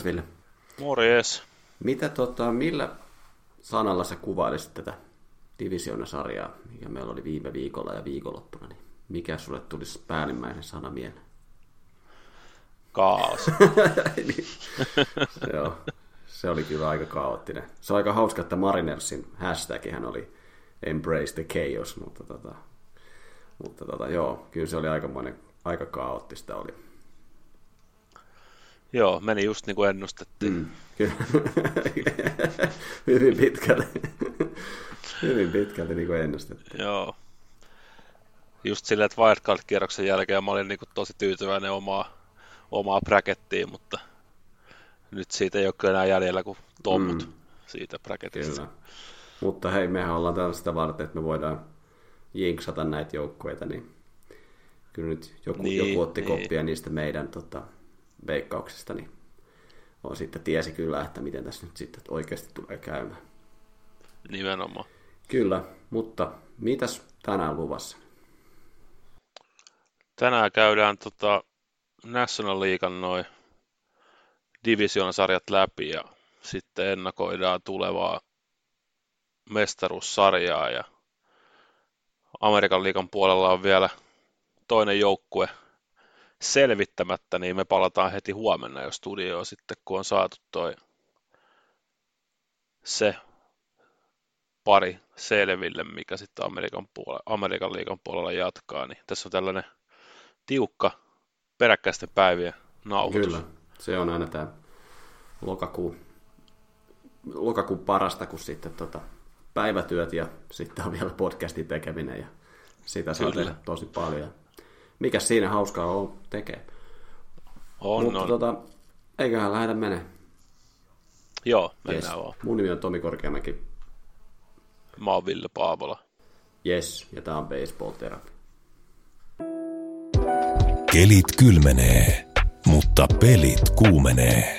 Morjes Ville. Morjes. Mitä tota, millä sanalla sä kuvailisit tätä divisioonasarjaa, mikä meillä oli viime viikolla ja viikonloppuna, niin mikä sulle tulisi päällimmäinen sana mieleen? Kaos. Niin. Joo, se oli kyllä aika kaoottinen. Se on aika hauska, että Marinersin hashtagihän oli Embrace the Chaos, mutta, tota, mutta tota, joo, kyllä se oli aikamoinen, aika kaoottista oli. Joo, meni just niin kuin ennustettiin. Mm, kyllä. Hyvin pitkälti. Hyvin pitkälti niin kuin ennustettiin. Joo. Just silleen, että wildcard-kierroksen jälkeen mä olin niin kuin tosi tyytyväinen omaa, omaa brackettiin, mutta nyt siitä ei ole kyllä enää jäljellä kuin tommut mm. siitä bracketista. Kyllä. Mutta hei, mehän ollaan tällaista varten, että me voidaan jinksata näitä joukkueita, niin kyllä nyt joku, niin, joku otti niin. koppia niistä meidän tota, veikkauksista, niin on sitten tiesi kyllä, että miten tässä nyt sitten oikeasti tulee käymään. Nimenomaan. Kyllä, mutta mitäs tänään luvassa? Tänään käydään tota National Leaguean noin divisioonasarjat läpi ja sitten ennakoidaan tulevaa mestaruussarjaa ja Amerikan liikan puolella on vielä toinen joukkue selvittämättä, niin me palataan heti huomenna jo studioon sitten, kun on saatu toi se pari selville, mikä sitten Amerikan, puolella, Amerikan liikan puolella jatkaa, niin tässä on tällainen tiukka peräkkäisten päivien nauhoitus. Kyllä, se on aina tämä lokakuu, lokakuu parasta, kun sitten tota, päivätyöt ja sitten on vielä podcastin tekeminen ja sitä saa tehdä tosi paljon mikä siinä hauskaa on tekee. On, Mutta on. Tota, eiköhän lähdetä mene. Joo, mennään yes. vaan. Mun nimi on Tomi Korkeamäki. Mä oon Ville Paavola. Yes, ja tää on Baseball Therapy. Kelit kylmenee, mutta pelit kuumenee.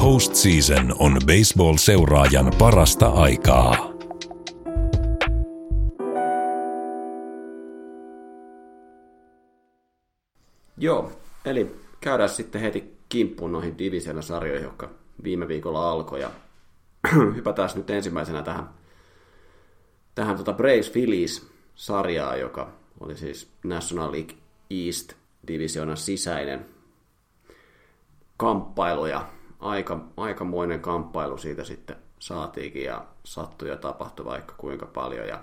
Postseason on baseball-seuraajan parasta aikaa. Joo, eli käydään sitten heti kimppuun noihin divisioonasarjoihin, jotka viime viikolla alkoi. Ja hypätään nyt ensimmäisenä tähän, tähän tota Braves Phillies sarjaa, joka oli siis National League East divisioonan sisäinen kamppailu ja aika, aikamoinen kamppailu siitä sitten saatiinkin ja sattui ja tapahtui vaikka kuinka paljon ja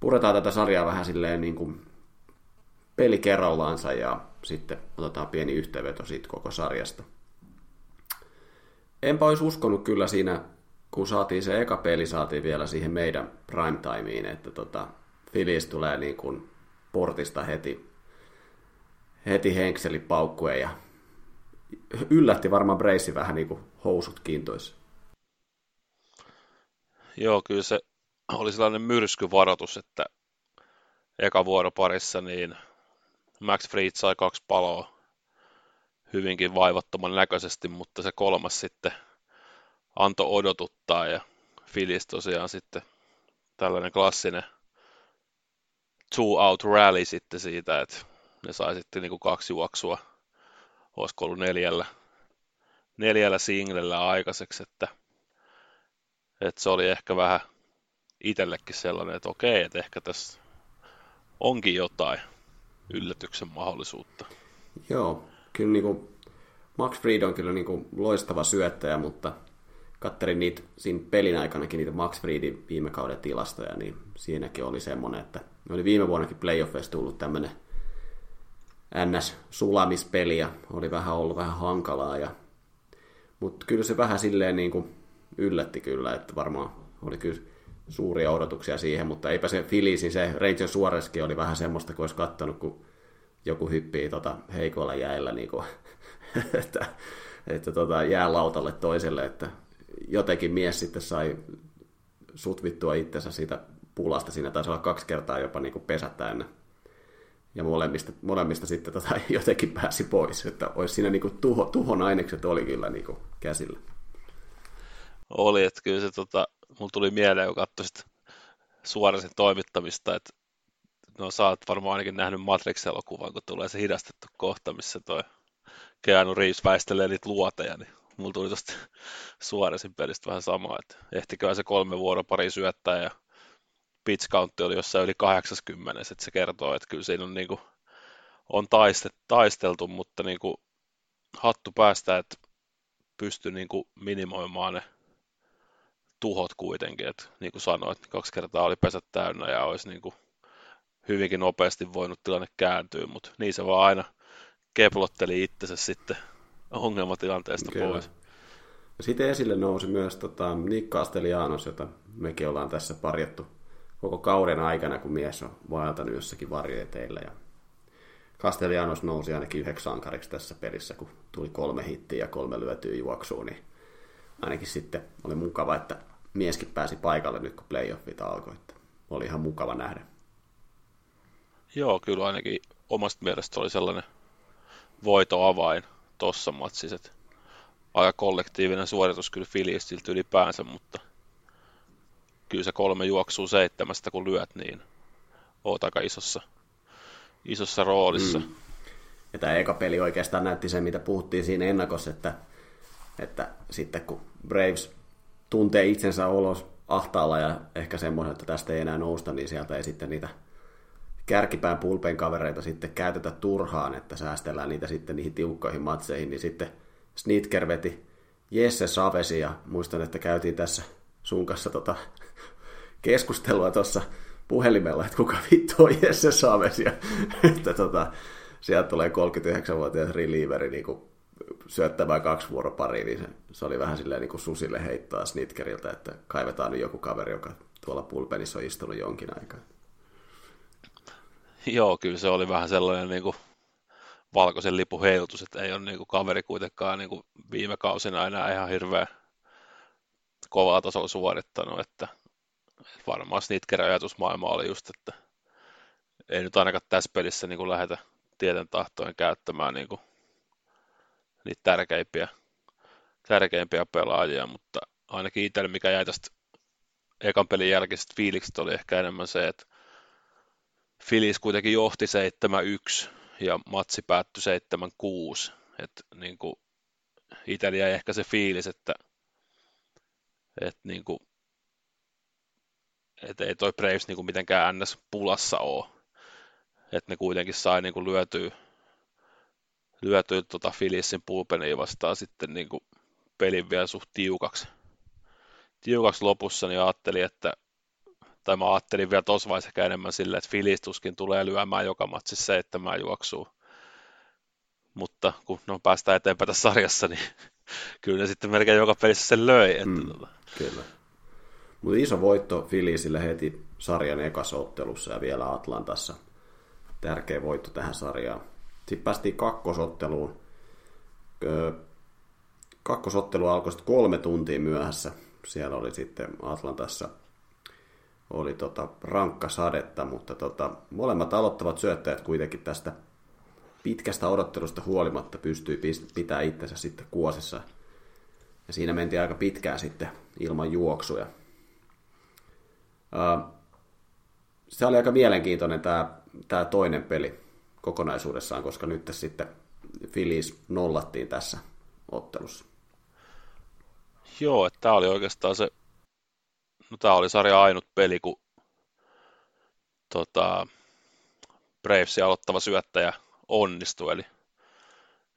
puretaan tätä sarjaa vähän silleen niin kuin peli kerrallaansa ja sitten otetaan pieni yhteenveto siitä koko sarjasta. Enpä olisi uskonut kyllä siinä, kun saatiin se eka peli, saatiin vielä siihen meidän primetimeen, että tota, Phillies tulee niin kuin portista heti, heti henkseli paukkuen ja yllätti varmaan Brace vähän niin kuin housut kiintoissa. Joo, kyllä se oli sellainen myrskyvaroitus, että eka vuoroparissa niin Max Fried sai kaksi paloa hyvinkin vaivattoman näköisesti, mutta se kolmas sitten antoi odotuttaa ja Phillies tosiaan sitten tällainen klassinen two out rally sitten siitä, että ne sai sitten niin kuin kaksi juoksua, olisiko ollut neljällä, neljällä singlellä aikaiseksi, että, että se oli ehkä vähän itsellekin sellainen, että okei, että ehkä tässä onkin jotain yllätyksen mahdollisuutta. Joo, kyllä niin kuin Max Fried on kyllä niin kuin loistava syöttäjä, mutta katterin niitä siinä pelin aikanakin niitä Max Friedin viime kauden tilastoja, niin siinäkin oli semmoinen, että oli viime vuonnakin playoffeissa tullut tämmöinen NS-sulamispeli ja oli vähän ollut vähän hankalaa. Ja... Mutta kyllä se vähän silleen niin kuin yllätti kyllä, että varmaan oli kyllä suuria odotuksia siihen, mutta eipä se Phillies, niin se Ranger Suoreskin oli vähän semmoista, kun olisi kattonut, kun joku hyppii tota heikoilla jäillä, niin kuin, että, että tota, jää lautalle toiselle, että jotenkin mies sitten sai sutvittua itsensä siitä pulasta. Siinä taisi olla kaksi kertaa jopa niin pesät täynnä. Ja molemmista, molemmista sitten tota, jotenkin pääsi pois. Että olisi siinä niin kuin tuho, tuhon ainekset oli kyllä niin kuin käsillä. Oli, että kyllä se tota, mulla tuli mieleen, kun katsoin suorasin toimittamista, että no sä oot varmaan ainakin nähnyt Matrix-elokuvan, kun tulee se hidastettu kohta, missä toi Keanu Reeves väistelee niitä luoteja, niin mulla tuli tosta suorasin pelistä vähän sama, että ehtikö se kolme vuoropari syöttää ja pitch count oli jossain yli 80, että se kertoo, että kyllä siinä on, niin kuin, on taisteltu, mutta niin kuin, hattu päästä, että pystyy niin kuin, minimoimaan ne tuhot kuitenkin, että niin kuin sanoit, kaksi kertaa oli pesät täynnä ja olisi niin kuin, hyvinkin nopeasti voinut tilanne kääntyä, mutta niin se vaan aina keplotteli itsensä sitten ongelmatilanteesta Kyllä. pois. Ja sitten esille nousi myös tota, Nick Castellanos, jota mekin ollaan tässä parjattu koko kauden aikana, kun mies on vaeltanut jossakin varjoeteillä. Ja Castellanos nousi ainakin yhdeksän ankariksi tässä pelissä, kun tuli kolme hittiä ja kolme lyötyä juoksuun, niin ainakin sitten oli mukava, että mieskin pääsi paikalle nyt, kun playoffit alkoi. Että oli ihan mukava nähdä. Joo, kyllä ainakin omasta mielestä oli sellainen voitoavain tuossa matsissa, että aika kollektiivinen suoritus kyllä Filistiltä ylipäänsä, mutta kyllä se kolme juoksuu seitsemästä kun lyöt, niin oot aika isossa, isossa roolissa. Mm. Ja tämä eka peli oikeastaan näytti sen, mitä puhuttiin siinä ennakossa, että, että sitten kun Braves tuntee itsensä olos ahtaalla ja ehkä semmoinen, että tästä ei enää nousta, niin sieltä ei sitten niitä kärkipään pulpen kavereita sitten käytetä turhaan, että säästellään niitä sitten niihin tiukkoihin matseihin, niin sitten Snitker veti Jesse Savesi ja muistan, että käytiin tässä sun kanssa tota keskustelua tuossa puhelimella, että kuka vittu on Jesse Saves. Ja että tota, sieltä tulee 39-vuotias relieveri niin kuin syöttämään kaksi vuoropariä, niin se, se oli vähän silleen niin kuin susille heittaa Snitkeriltä, että kaivetaan nyt joku kaveri, joka tuolla pulpenissa on istunut jonkin aikaa. Joo, kyllä se oli vähän sellainen niin kuin valkoisen lipun heilutus, että ei ole niin kuin kaveri kuitenkaan niin kuin viime kausina enää ihan hirveän kovaa tasolla suorittanut, että varmaan Snitker ajatusmaailma oli just, että ei nyt ainakaan tässä pelissä niin kuin lähdetä tieten tahtojen käyttämään niin kuin niitä tärkeimpiä, tärkeimpiä pelaajia, mutta ainakin itselle mikä jäi tästä ekan pelin jälkeisestä fiiliksestä oli ehkä enemmän se, että Filis kuitenkin johti 7-1 ja matsi päättyi 7-6. Että niin kuin jäi ehkä se fiilis, että, että niin kuin, että ei toi Braves niin kuin mitenkään ns. pulassa ole. Että ne kuitenkin sai niin kuin lyötyä, lyötyä tota Filisin pulpeniin vastaan sitten niin kuin pelin vielä suht tiukaksi. Tiukaksi lopussa, niin ajattelin, että tai mä ajattelin vielä tuossa vaiheessa ehkä enemmän silleen, että Filistuskin tulee lyömään joka matsissa seitsemän juoksua. Mutta kun no, päästään eteenpäin tässä sarjassa, niin kyllä ne sitten melkein joka pelissä sen löi. Että mm, tota. Kyllä. Mutta iso voitto Filisille heti sarjan ekasottelussa ja vielä Atlantassa. Tärkeä voitto tähän sarjaan. Sitten päästiin kakkosotteluun. Kakkosottelu alkoi sitten kolme tuntia myöhässä. Siellä oli sitten Atlantassa oli tota rankka sadetta, mutta tota, molemmat aloittavat syöttäjät kuitenkin tästä pitkästä odottelusta huolimatta pystyi pitää itsensä sitten kuosissa. Ja siinä mentiin aika pitkään sitten ilman juoksuja. Se oli aika mielenkiintoinen tämä, tämä toinen peli kokonaisuudessaan, koska nyt sitten Phillies nollattiin tässä ottelussa. Joo, että tämä oli oikeastaan se no tämä oli sarja ainut peli, kun tota, Bravesin aloittava syöttäjä onnistui, eli,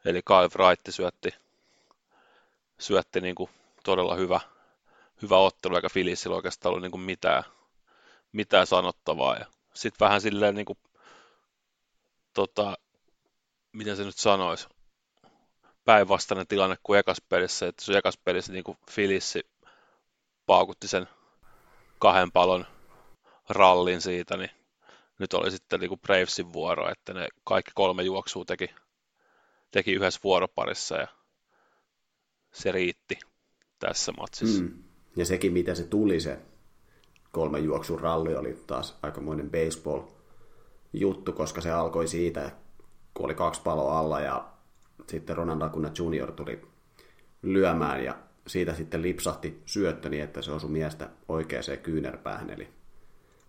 eli Kyle Wright syötti, syötti niin kuin todella hyvä, hyvä ottelu, eikä Filisillä oikeastaan ollut niin kuin mitään, mitään sanottavaa. Ja sitten vähän silleen, niin kuin, tota, miten se nyt sanoisi, päinvastainen tilanne kuin ekas pelissä, että se ekas pelissä niin kuin Filissi paukutti sen kahden palon rallin siitä, niin nyt oli sitten niin kuin Bravesin vuoro, että ne kaikki kolme juoksua teki, teki yhdessä vuoroparissa ja se riitti tässä matsissa. Mm. Ja sekin, mitä se tuli, se kolme juoksun ralli oli taas aikamoinen baseball juttu, koska se alkoi siitä, kun oli kaksi paloa alla ja sitten Ronan Laguna Junior tuli lyömään ja siitä sitten lipsahti syöttö niin, että se osui miestä oikeaan kyynärpäähän, eli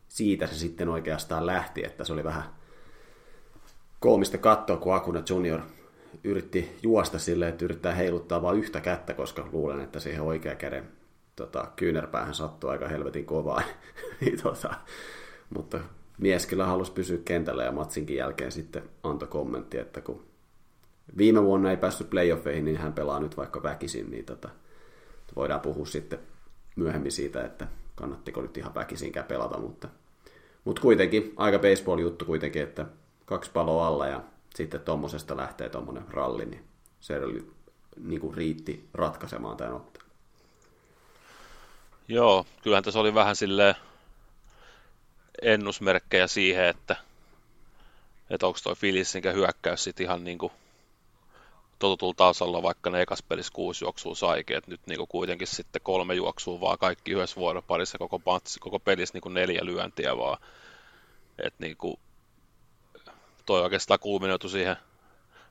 siitä se sitten oikeastaan lähti, että se oli vähän koomista katsoa, kun Akuna Junior yritti juosta silleen, että yrittää heiluttaa vain yhtä kättä, koska luulen, että siihen oikea käden tota, kyynärpäähän sattui aika helvetin kovaa. Niin, tota, mutta mies kyllä halusi pysyä kentällä ja matsinkin jälkeen sitten antoi kommentti, että kun viime vuonna ei päässyt playoffeihin, niin hän pelaa nyt vaikka väkisin, niin tota, voidaan puhua sitten myöhemmin siitä, että kannattiko nyt ihan väkisinkään pelata, mutta, mutta kuitenkin aika baseball-juttu kuitenkin, että kaksi paloa alla ja sitten tuommoisesta lähtee tuommoinen ralli, niin se oli, niin kuin riitti ratkaisemaan tämän ottelun. Joo, kyllähän tässä oli vähän sille ennusmerkkejä siihen, että, että onko toi Phillisinkä hyökkäys sitten ihan niin kuin totutulla tasolla, vaikka ne ekas pelissä kuusi juoksua saikin, että nyt niinku kuitenkin sitten kolme juoksua vaan kaikki yhdessä vuoroparissa, koko, patsi, koko pelissä niinku neljä lyöntiä vaan. että niinku, toi oikeastaan kulminoitu siihen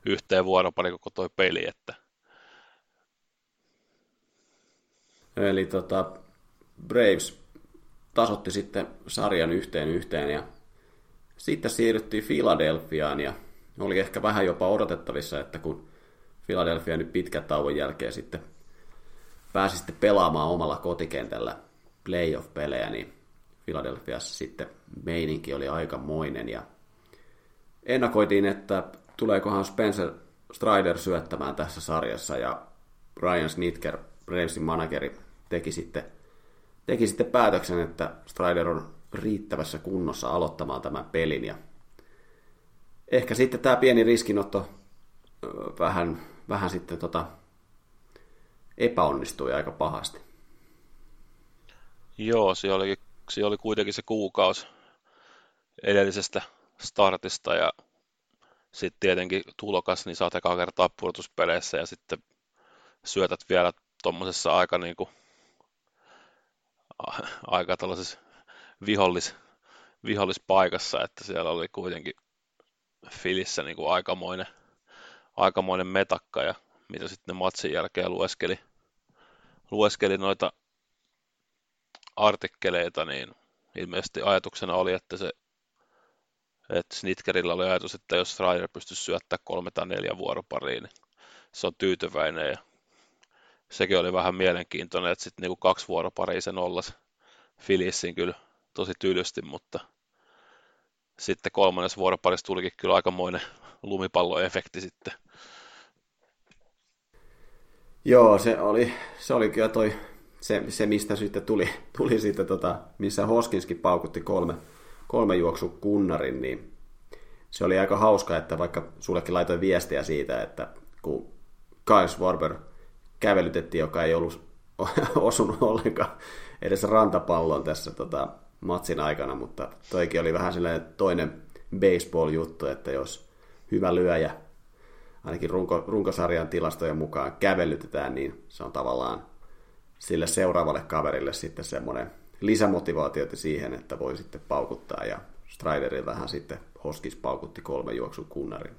yhteen vuoropariin koko toi peli, että Eli tota, Braves tasotti sitten sarjan yhteen yhteen ja sitten siirryttiin Philadelphiaan ja oli ehkä vähän jopa odotettavissa, että kun Philadelphia nyt pitkän tauon jälkeen sitten pääsi sitten pelaamaan omalla kotikentällä playoff-pelejä, niin Philadelphiassa sitten meininki oli aikamoinen ja ennakoitiin, että tuleekohan Spencer Strider syöttämään tässä sarjassa ja Ryan Snitker, Bravesin manageri, teki sitten, teki sitten päätöksen, että Strider on riittävässä kunnossa aloittamaan tämän pelin ja ehkä sitten tämä pieni riskinotto vähän vähän sitten tota, epäonnistui aika pahasti. Joo, se oli, se oli kuitenkin se kuukausi edellisestä startista ja sitten tietenkin tulokas, niin saat ekaa kertaa pudotuspeleissä ja sitten syötät vielä tuommoisessa aika niin kuin, aika tällaisessa vihollis, vihollispaikassa, että siellä oli kuitenkin Filissä niin kuin aikamoinen aikamoinen metakka ja mitä sitten matsin jälkeen lueskeli, lueskeli noita artikkeleita, niin ilmeisesti ajatuksena oli, että se että Snitkerillä oli ajatus, että jos Ryder pystyisi syöttämään kolme tai neljä vuoropariin, niin se on tyytyväinen ja sekin oli vähän mielenkiintoinen, että sitten niinku kaksi vuoroparia se nollas Filissin kyllä tosi tylysti, mutta sitten kolmannes vuoroparissa tulikin kyllä aikamoinen lumipalloefekti sitten. Joo, se oli, se oli kyllä toi, se, se mistä sitten tuli, tuli sitten tota, missä Hoskinskin paukutti kolme, kolme juoksu kunnarin, niin se oli aika hauska, että vaikka sullekin laitoin viestiä siitä, että kun Kyle Schwarber kävelytettiin, joka ei ollut osunut ollenkaan edes rantapalloon tässä tota, matsin aikana, mutta toikin oli vähän sellainen toinen baseball-juttu, että jos hyvä lyöjä, ainakin runko, runkosarjan tilastojen mukaan kävelytetään, niin se on tavallaan sille seuraavalle kaverille sitten semmoinen lisämotivaatio siihen, että voi sitten paukuttaa ja Striderillähän sitten Hoskis paukutti kolme juoksun kunnarin.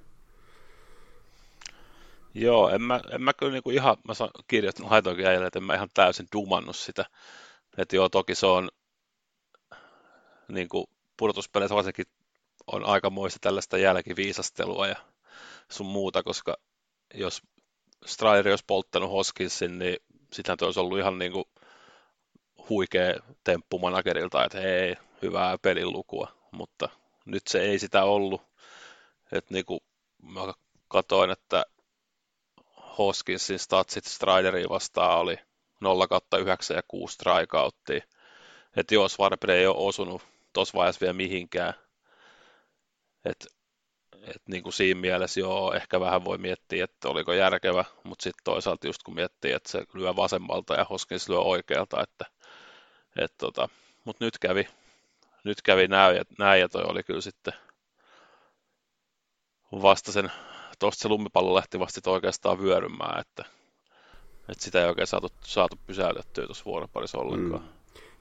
Joo, en mä, en mä kyllä niinku ihan, mä kirjoitin haitoinkin äijälle, että en mä ihan täysin dumannut sitä. Että joo, toki se on niin kuin pudotuspeleissä varsinkin on aikamoista tällaista jälkiviisastelua ja sun muuta, koska jos Strider olisi polttanut Hoskinsin, niin sitten olisi ollut ihan niin kuin huikea temppu managerilta, että hei, hyvää pelin lukua, mutta nyt se ei sitä ollut. että niin kuin mä katsoin, että Hoskinsin statsit Strideriin vastaan oli 0 9 ja 6 strikeouttia. Että jos Warbre ei ole osunut tuossa vaiheessa vielä mihinkään, et, et niin kuin siinä mielessä joo, ehkä vähän voi miettiä, että oliko järkevä, mutta sitten toisaalta just kun miettii, että se lyö vasemmalta ja Hoskins lyö oikealta, että et tota, mutta nyt kävi nyt kävi näin ja, näin ja toi oli kyllä sitten vasta sen, tuosta se lumipallo lähti vasta oikeastaan vyörymään, että, että sitä ei oikein saatu, saatu pysäytettyä tuossa vuoroparissa ollenkaan. Mm.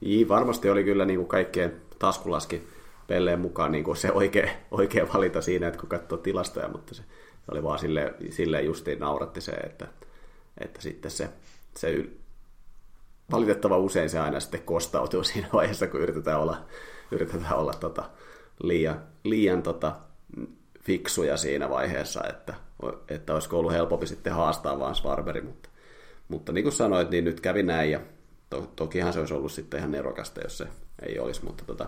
Niin, varmasti oli kyllä niin kuin kaikkien taskulaski pelleen mukaan niin kuin se oikea, oikea valinta siinä, että kun katsoo tilastoja, mutta se, se oli vaan silleen, silleen justiin nauratti se, että, että sitten se, se valitettava usein se aina sitten kostautuu siinä vaiheessa, kun yritetään olla, yritetään olla tota, liian, liian tota, fiksuja siinä vaiheessa, että, että olisiko ollut helpompi sitten haastaa vaan Svarberi, mutta, mutta niin kuin sanoit, niin nyt kävi näin ja to, tokihan se olisi ollut sitten ihan nerokasta, jos se ei olisi, mutta tota,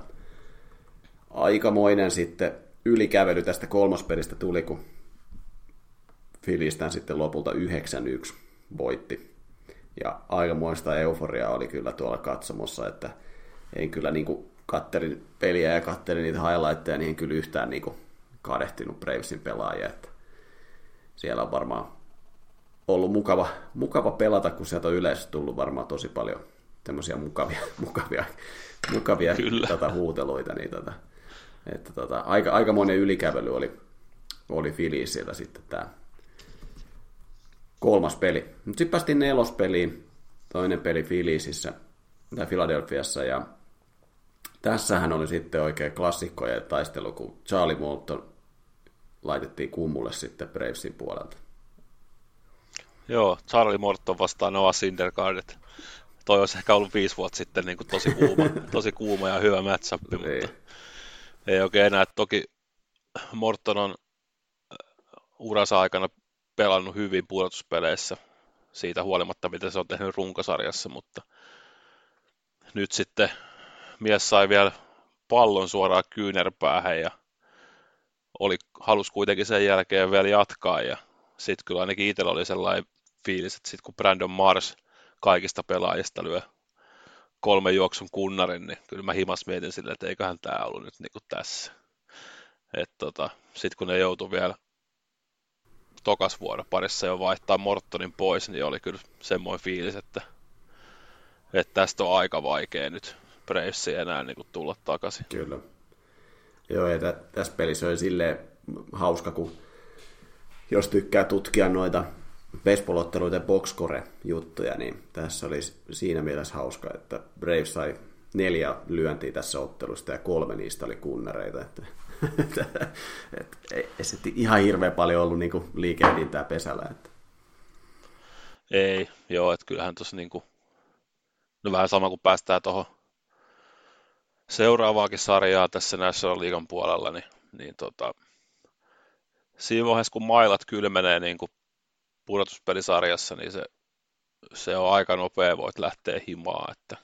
aikamoinen sitten ylikävely tästä kolmospelistä tuli, kun Filistään sitten lopulta 9-1 voitti. Ja aikamoista euforiaa oli kyllä tuolla katsomossa, että en kyllä niin kuin kattelin peliä ja kattelin niitä highlightteja, niin en kyllä yhtään niin kuin kadehtinut Bravesin pelaajia. Että siellä on varmaan ollut mukava, mukava pelata, kun sieltä on yleensä tullut varmaan tosi paljon tämmöisiä mukavia, mukavia, mukavia tota, huuteluita. Niin, tota, että, tota, aika, aika monen ylikävely oli, oli Filisiltä sitten tämä kolmas peli. Mutta sitten päästiin nelospeliin, toinen peli Filisissä tai Philadelphiassa ja tässähän oli sitten oikein klassikkojen taistelu, kun Charlie Moulton laitettiin kummulle sitten Bravesin puolelta. Joo, Charlie Morton vastaan Noah Syndergaard. Toi olisi ehkä ollut viisi vuotta sitten niin kuin tosi, kuuma, tosi kuuma ja hyvä matchup, mutta ei. ei oikein enää. Toki Morton on uransa aikana pelannut hyvin puolustuspeleissä siitä huolimatta, mitä se on tehnyt runkosarjassa, mutta nyt sitten mies sai vielä pallon suoraan kyynärpäähän ja oli, halus kuitenkin sen jälkeen vielä jatkaa ja sitten kyllä ainakin itsellä oli sellainen fiilis, että sitten kun Brandon Mars kaikista pelaajista lyö kolme juoksun kunnarin, niin kyllä mä himas mietin silleen, että eiköhän tämä ollut nyt niinku tässä. tota, sitten kun ne joutui vielä tokas vuoden parissa jo vaihtaa Mortonin pois, niin oli kyllä semmoinen fiilis, että, että tästä on aika vaikea nyt Bravesia enää niin kuin tulla takaisin. Kyllä. Joo, ja tä, tässä pelissä oli silleen hauska, kun jos tykkää tutkia noita baseballotteluiden boxcore-juttuja, niin tässä oli siinä mielessä hauska, että Brave sai neljä lyöntiä tässä ottelusta ja kolme niistä oli kunnareita. Että, että, että ei ihan hirveän paljon ollut niin liikehdintää pesällä. Että. Ei, joo, että kyllähän tuossa niin kuin, no vähän sama kuin päästään tuohon seuraavaakin sarjaa tässä National Leaguean puolella, niin, niin tota, siinä vaiheessa kun mailat kylmenee niin kuin pudotuspelisarjassa, niin se, se on aika nopea, voit lähteä himaa, että,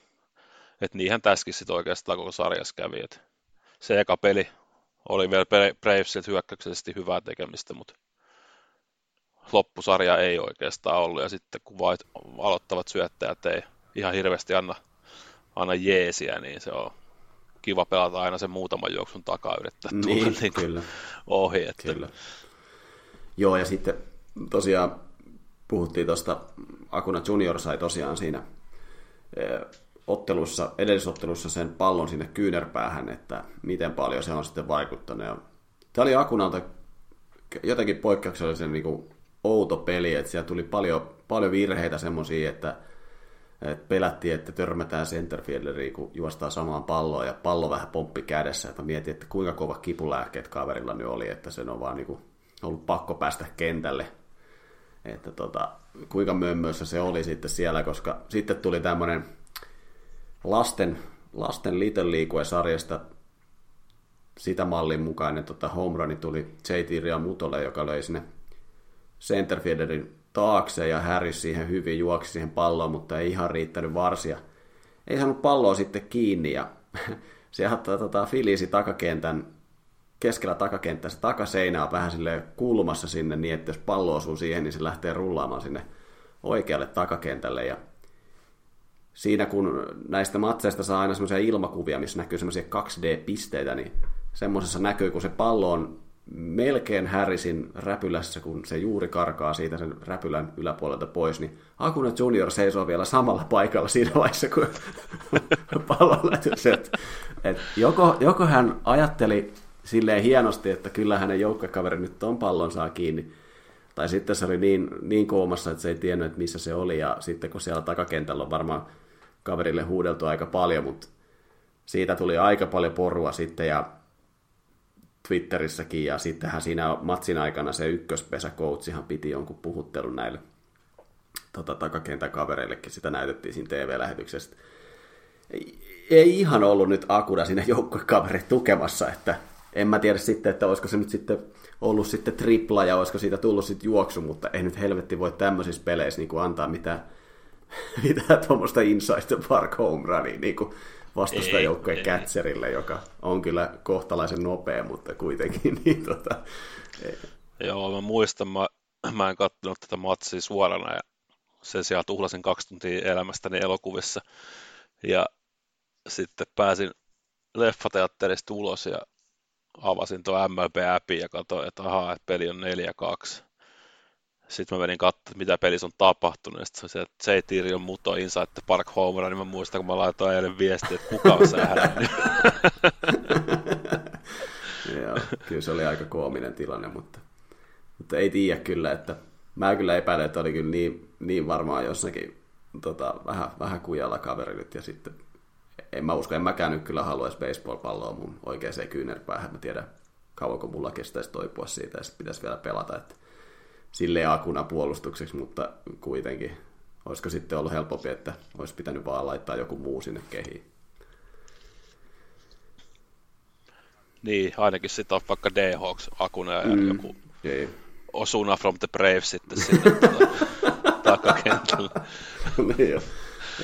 että niinhän tässäkin sitten oikeastaan koko sarjassa kävi, että se eka peli oli vielä Bravesilta hyökkäyksellisesti hyvää tekemistä, mutta loppusarja ei oikeastaan ollut, ja sitten kun vain aloittavat syöttäjät ei ihan hirveästi anna, anna jeesiä, niin se on kiva pelata aina sen muutaman juoksun takaa yrittää tulla niin, niin kyllä. ohi. Että... Kyllä. Joo, ja sitten tosiaan puhuttiin tuosta, Akuna Junior sai tosiaan siinä e, ottelussa, edellisottelussa sen pallon sinne kyynärpäähän, että miten paljon se on sitten vaikuttanut. Ja tämä oli Akunalta jotenkin poikkeuksellisen niin kuin outo peli, että siellä tuli paljon, paljon virheitä semmoisia, että et pelättiin, että törmätään centerfielderiin, kun juostaa samaan palloon ja pallo vähän pomppi kädessä. Että mietin, että kuinka kova kipulääkkeet kaverilla nyt oli, että sen on vaan niin kuin ollut pakko päästä kentälle. Että tota, kuinka mömmössä se oli sitten siellä, koska sitten tuli tämmöinen lasten, lasten Little League-sarjasta sitä mallin mukainen tota, home run tuli J.T. Mutolle, joka löi sinne centerfielderin taakse ja Harris siihen hyvin juoksi siihen palloon, mutta ei ihan riittänyt varsia. Ei saanut palloa sitten kiinni ja ottaa tota, Filisi takakentän keskellä takakenttä, se takaseinä on vähän sille kulmassa sinne niin, että jos pallo osuu siihen, niin se lähtee rullaamaan sinne oikealle takakentälle ja siinä kun näistä matseista saa aina semmoisia ilmakuvia, missä näkyy semmoisia 2D-pisteitä, niin semmoisessa näkyy, kun se pallo on melkein Harrisin räpylässä, kun se juuri karkaa siitä sen räpylän yläpuolelta pois, niin Akuna Junior seisoo vielä samalla paikalla siinä vaiheessa, kun pallo joko, joko hän ajatteli silleen hienosti, että kyllä hänen joukkuekaveri nyt ton pallon saa kiinni, tai sitten se oli niin, niin koomassa, että se ei tiennyt, että missä se oli, ja sitten kun siellä takakentällä on varmaan kaverille huudeltu aika paljon, mutta siitä tuli aika paljon porua sitten, ja Twitterissäkin, ja sittenhän siinä matsin aikana se ykköspesä-coachihan piti jonkun puhuttelun näille tota, takakentän kavereillekin, sitä näytettiin siinä TV-lähetyksestä. Ei, ei ihan ollut nyt Akuda siinä joukkuekaverit tukemassa, että en mä tiedä sitten, että olisiko se nyt sitten ollut sitten tripla ja olisiko siitä tullut sitten juoksu, mutta ei nyt helvetti voi tämmöisissä peleissä niin kuin antaa mitään, mitään tuommoista inside the park home runia niin kuin vastustajoukkojen catcherille, joka on kyllä kohtalaisen nopea, mutta kuitenkin. Niin tota, ei. Joo, mä muistan, mä, mä en katsonut tätä matsia suorana ja sen sijaan tuhlasin kaksi tuntia elämästäni elokuvissa. Ja sitten pääsin leffateatterista ulos ja avasin tuo MLB-appin ja katsoin, että ahaa, että peli on 4-2. Sitten mä menin katsomaan, mitä pelissä on tapahtunut. Sitten se, että J. Tirion muto Inside the Park Homer, niin mä muistan, kun mä laitoin eilen viestiä, että kuka on sähännyt. Joo, kyllä se oli aika koominen tilanne, mutta, mutta ei tiedä kyllä, että mä kyllä epäilen, että oli kyllä niin, niin varmaan jossakin tota, vähän, vähän kujalla kaveri nyt ja sitten en mä usko, en mäkään nyt kyllä haluaisi baseball-palloa mun oikeaan kyynärpäähän. Mä tiedän, kauanko mulla kestäisi toipua siitä ja sitten pitäisi vielä pelata. Että silleen akuna puolustukseksi, mutta kuitenkin olisiko sitten ollut helpompi, että olisi pitänyt vaan laittaa joku muu sinne kehiin. Niin, ainakin sitten on vaikka D-Hawks akuna ja mm, joku ei. Osuna from the Brave sitten sinne tuota, takakentällä. niin jo.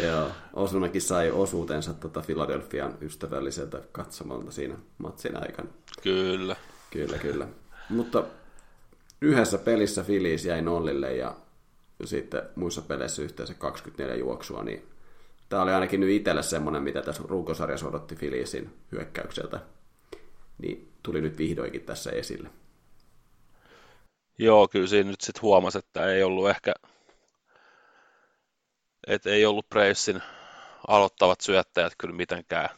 Joo, Osunakin sai osuutensa tota Philadelphian ystävälliseltä katsomalta siinä matsin aikana. Kyllä. Kyllä, kyllä. Mutta yhdessä pelissä Phillies jäi nollille ja sitten muissa peleissä yhteensä 24 juoksua, niin tämä oli ainakin nyt itselle semmoinen, mitä tässä ruukosarjassa odotti Philliesin hyökkäykseltä, niin tuli nyt vihdoinkin tässä esille. Joo, kyllä siinä nyt sitten huomasi, että ei ollut ehkä et ei ollut Bravesin aloittavat syöttäjät kyllä mitenkään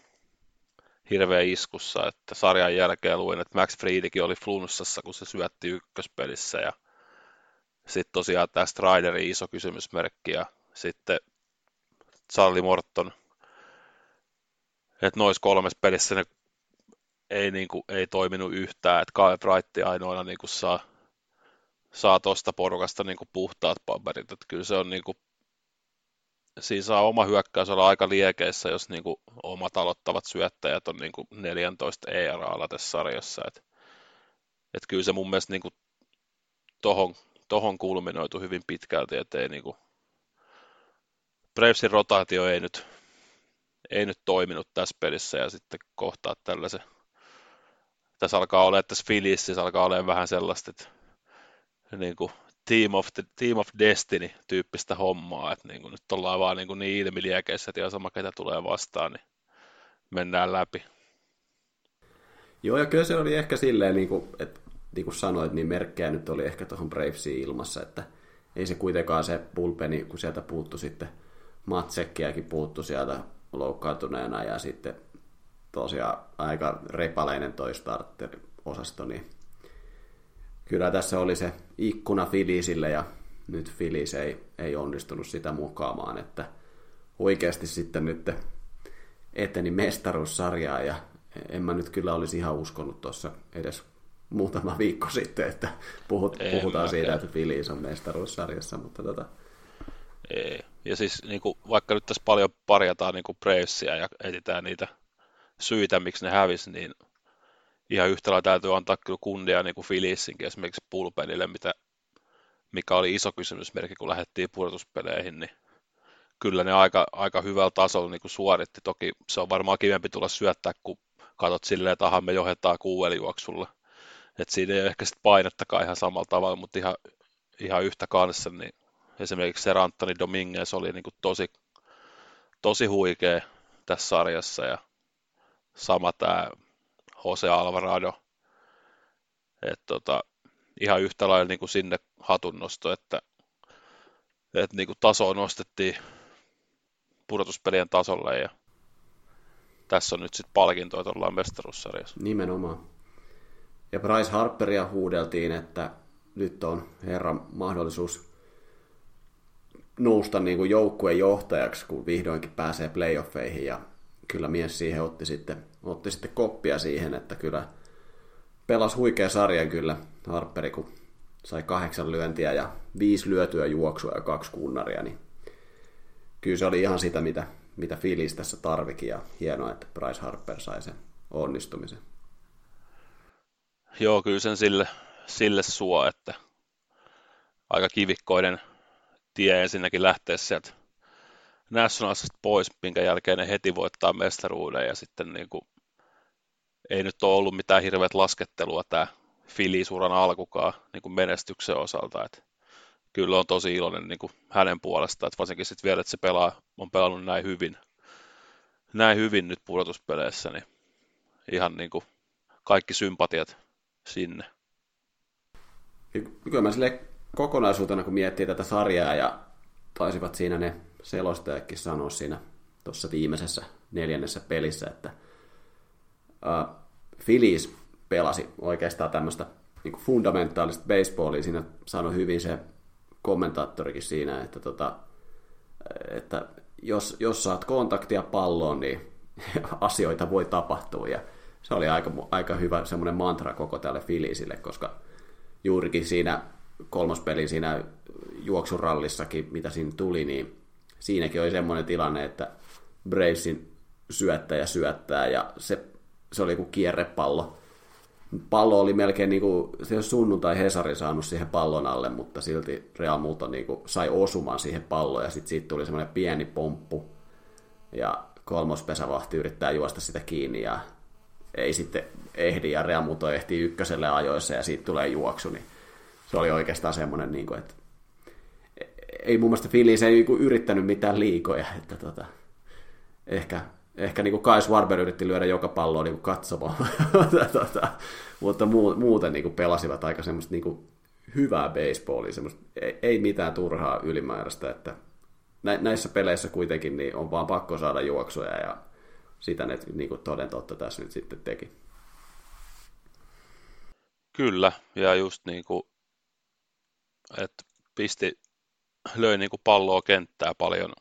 hirveä iskussa, että sarjan jälkeen luin, että Max Friedikin oli flunssassa, kun se syötti ykköspelissä. Ja sitten tosiaan tämä Striderin iso kysymysmerkki ja sitten Charlie Morton, että noissa kolmessa pelissä ne ei, niin kuin, ei toiminut yhtään, että Kyle Bright ainoana niin kuin saa, saa tuosta porukasta niin kuin puhtaat paperit, että kyllä se on niin kuin siinä saa oma hyökkäys olla aika liekeissä, jos niin kuin omat aloittavat syöttäjät on niin kuin 14 ERA tässä sarjassa. Et, et kyllä se mun mielestä niin kuin tohon, tohon kulminoitu hyvin pitkälti, että niin kuin, Bravesin rotaatio ei nyt, ei nyt toiminut tässä pelissä ja sitten kohtaa tällaisen. Tässä alkaa olla, että tässä Philliesissä alkaa olla vähän sellaista, että niin kuin Team of, the, Team of Destiny tyyppistä hommaa, että niin kuin nyt ollaan vaan niin, kuin niin ilmiliekeissä, että ihan sama ketä tulee vastaan, niin mennään läpi. Joo, ja kyllä se oli ehkä silleen, niin kuin, että niin kuin sanoit, niin merkkejä nyt oli ehkä tuohon Bravesiin ilmassa, että ei se kuitenkaan se pulpeni, kun sieltä puuttu sitten Matsekkiäkin puuttu sieltä loukkaantuneena ja sitten tosiaan aika repaleinen toi starter-osasto, niin kyllä tässä oli se ikkuna Filisille ja nyt Filis ei, ei onnistunut sitä mukaamaan, että oikeasti sitten nyt eteni mestaruussarjaa ja en mä nyt kyllä olisi ihan uskonut tuossa edes muutama viikko sitten, että puhut, puhutaan siitä, että Filis on mestaruussarjassa, mutta tota... Ei. Ja siis niin kuin, vaikka nyt tässä paljon parjataan niin kuin Bravesia ja etsitään niitä syitä, miksi ne hävisi, niin ihan yhtä lailla täytyy antaa kyllä kunnia niin kuin Filissinkin esimerkiksi pulpenille, mitä, mikä oli iso kysymysmerkki, kun lähdettiin pudotuspeleihin, niin kyllä ne aika, aika hyvällä tasolla niin kuin suoritti. Toki se on varmaan kivempi tulla syöttää, kun katsot silleen, että aha, me johdetaan kuuelijuoksulla. että siinä ei ole ehkä sit painettakaan ihan samalla tavalla, mutta ihan, ihan yhtä kanssa, niin esimerkiksi se Rantani Dominguez oli niin kuin tosi, tosi huikea tässä sarjassa ja sama tämä Jose Alvarado. Et tota, ihan yhtä lailla niin kuin sinne hatunnosto, että, että niin kuin tasoa nostettiin pudotuspelien tasolle ja tässä on nyt sitten palkintoa, että ollaan mestaruussarjassa. Nimenomaan. Ja Bryce Harperia huudeltiin, että nyt on herran mahdollisuus nousta niin kuin joukkueen johtajaksi, kun vihdoinkin pääsee playoffeihin. Ja kyllä mies siihen otti sitten, otti sitten koppia siihen, että kyllä pelasi huikea sarjan kyllä Harperi, kun sai kahdeksan lyöntiä ja viisi lyötyä juoksua ja kaksi kunnaria, niin kyllä se oli ihan sitä, mitä, mitä Phillies tässä tarvikin ja hienoa, että Bryce Harper sai sen onnistumisen. Joo, kyllä sen sille, sille suo, että aika kivikkoinen tie ensinnäkin lähteä sieltä Nationalsista pois, minkä jälkeen ne heti voittaa mestaruuden ja sitten niin kuin, ei nyt ole ollut mitään hirveät laskettelua tämä Filisuran alkukaan niin kuin menestyksen osalta, että kyllä on tosi iloinen niin kuin hänen puolestaan, että varsinkin sitten vielä, että se pelaa, on pelannut näin hyvin, näin hyvin nyt pudotuspeleissä, niin ihan niin kuin kaikki sympatiat sinne. Kyllä mä sille kokonaisuutena, kun miettii tätä sarjaa ja taisivat siinä ne selostajakin sanoa siinä tuossa viimeisessä neljännessä pelissä, että Phillies pelasi oikeastaan tämmöistä niin fundamentaalista baseballia. Siinä sanoi hyvin se kommentaattorikin siinä, että, tota, että jos, jos saat kontaktia palloon, niin asioita voi tapahtua. Ja se oli aika, aika hyvä semmoinen mantra koko tälle Filisille, koska juurikin siinä kolmas peli siinä juoksurallissakin, mitä siinä tuli, niin siinäkin oli semmoinen tilanne, että Bravesin syöttäjä syöttää ja se, se oli kuin kierrepallo. Pallo oli melkein niin kuin, se olisi sunnuntai Hesari saanut siihen pallon alle, mutta silti Real Multo niin kuin sai osumaan siihen palloon ja sitten siitä tuli semmoinen pieni pomppu ja kolmospesävahti yrittää juosta sitä kiinni ja ei sitten ehdi ja Real Multo ehtii ykköselle ajoissa ja siitä tulee juoksu, niin se oli oikeastaan semmoinen, niin kuin, että ei mun mielestä Phillies ei niin yrittänyt mitään liikoja, että tota, ehkä, ehkä niin kuin Kai Schwarber yritti lyödä joka palloa niin katsomaan, tota, mutta muuten niin kuin pelasivat aika semmoista niin kuin hyvää baseballia, semmoista, ei, ei mitään turhaa ylimääräistä, että näissä peleissä kuitenkin niin on vaan pakko saada juoksuja ja sitä ne niin kuin toden totta tässä nyt sitten teki. Kyllä, ja just niin kuin että pisti, löi niin kuin palloa kenttää paljon,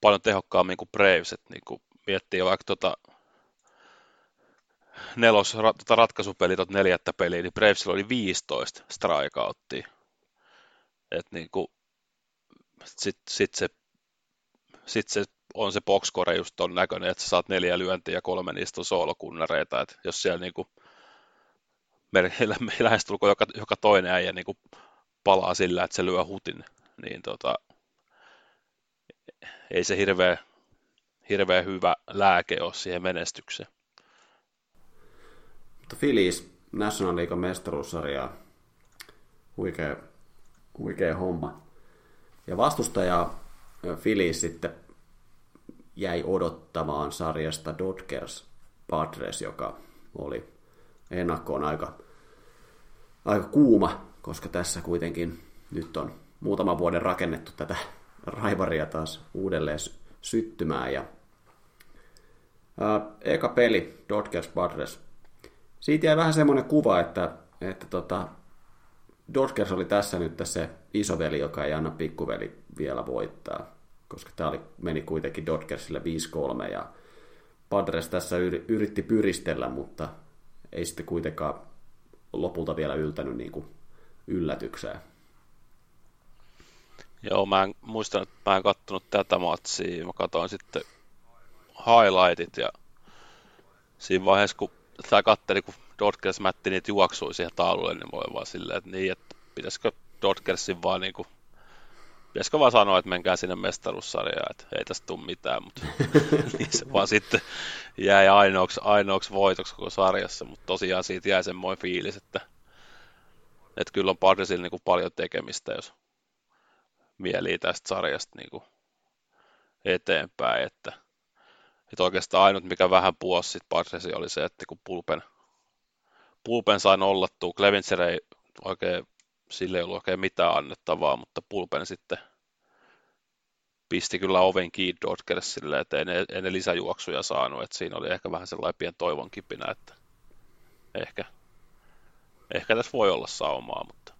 paljon tehokkaammin kuin Braves, että niin kuin miettii vaikka tota nelos tota ratkaisupeli, tot neljättä peliä, niin Bravesilla oli 15 strikeouttia. että niin kuin, sit, sit se, sit se on se boxcore just ton näköinen, että sä saat neljä lyöntiä ja kolme niistä on soolokunnareita, että jos siellä niin kuin meillä, lähestulkoon joka, joka toinen äijä niin kuin palaa sillä, että se lyö hutin, niin tota, ei se hirveä, hirveä hyvä lääke ole siihen menestykseen. Mutta Phillies National League mestaruussarjaa, huikea, huikea homma. Ja vastustaja Phillies sitten jäi odottamaan sarjasta Dodgers Padres, joka oli ennakkoon aika, aika kuuma, koska tässä kuitenkin nyt on muutaman vuoden rakennettu tätä raivaria taas uudelleen syttymään. Ja, ää, eka peli, Dodgers Padres. Siitä jäi vähän semmoinen kuva, että, että tota, Dodgers oli tässä nyt se isoveli, joka ei anna pikkuveli vielä voittaa, koska tämä oli, meni kuitenkin Dodgersille 5-3 ja Padres tässä yritti pyristellä, mutta ei sitten kuitenkaan lopulta vielä yltänyt niin kuin yllätykseen. Joo, mä en muistan, että mä en kattonut tätä matsia. Mä katsoin sitten highlightit ja siinä vaiheessa, kun tämä katteli, kun Dodgers mätti niitä juoksui siihen taululle, niin voi vaan silleen, että niin, että pitäisikö Dodgersin vaan niin kuin pitäisikö vaan sanoa, että menkää sinne mestaruussarjaan, että ei tästä tule mitään, mutta niin se vaan sitten jäi ainoaksi, ainoaksi voitoksi koko sarjassa, mutta tosiaan siitä jäi semmoinen fiilis, että, että kyllä on Padresilla niin kuin paljon tekemistä, jos mielii tästä sarjasta niin kuin eteenpäin, että, että oikeastaan ainut, mikä vähän puosi sitten Padresi oli se, että kun pulpen, pulpen sai nollattua, Clevinser ei oikein sille ei ollut oikein mitään annettavaa, mutta Pulpen sitten pisti kyllä oven kiinni Dodgersille, että ei ne, ei ne lisäjuoksuja saanut, että siinä oli ehkä vähän sellainen pien toivon kipinä, että ehkä, ehkä tässä voi olla saumaa, mutta...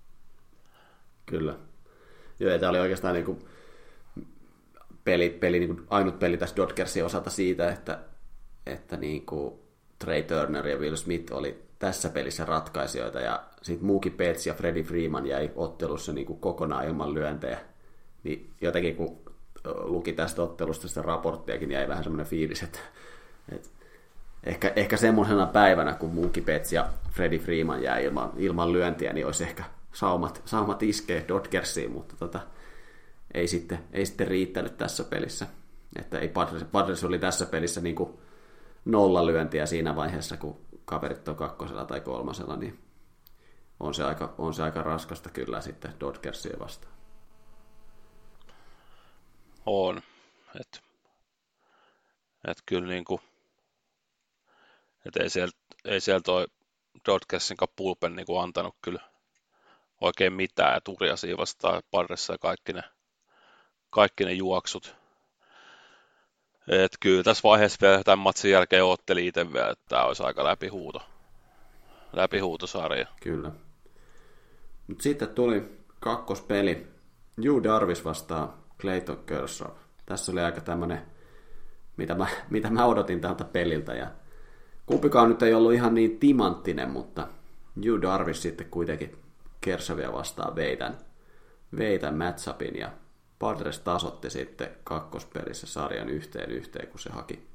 Kyllä. Joo, tämä oli oikeastaan niin kuin peli, peli niin kuin ainut peli tässä Dodgersin osalta siitä, että, että niin kuin Trey Turner ja Will Smith oli tässä pelissä ratkaisijoita, ja sitten Mookie Betts ja Freddie Freeman jäi ottelussa niin kuin kokonaan ilman lyöntejä. Niin jotenkin kun luki tästä ottelusta sitä raporttiakin, niin jäi vähän semmoinen fiilis, että, että ehkä, ehkä semmoisena päivänä, kun Mookie Betts ja Freddie Freeman jäi ilman, ilman lyöntiä, niin olisi ehkä saumat, saumat iskee Dodgersiin, mutta tota, ei, sitten, ei sitten riittänyt tässä pelissä. Että ei Padres, Padres oli tässä pelissä niin kuin nolla lyöntiä siinä vaiheessa, kun kaverit on kakkosella tai kolmasella, niin on se aika, on se aika raskasta kyllä sitten Dodgersia vastaan. On. Et, et kyllä niin kuin, et ei siellä, ei siellä toi Dodgersin pulpen niin kuin antanut kyllä oikein mitään, ja Turja siivastaa parissa ja kaikki ne, kaikki ne juoksut. Et kyllä tässä vaiheessa vielä tämän matsin jälkeen otteli itse vielä, että tämä olisi aika läpihuuto. Läpihuutosarja. Kyllä. Mutta sitten tuli kakkospeli. Ju Darvis vastaa Clayton Kershaw. Tässä oli aika tämmöinen, mitä mä, mitä mä odotin tältä peliltä. Ja kumpikaan nyt ei ollut ihan niin timanttinen, mutta Ju Darvis sitten kuitenkin Kershawia vastaan veitän, veitän matchupin ja Padres tasotti sitten kakkospelissä sarjan yhteen yhteen, kun se haki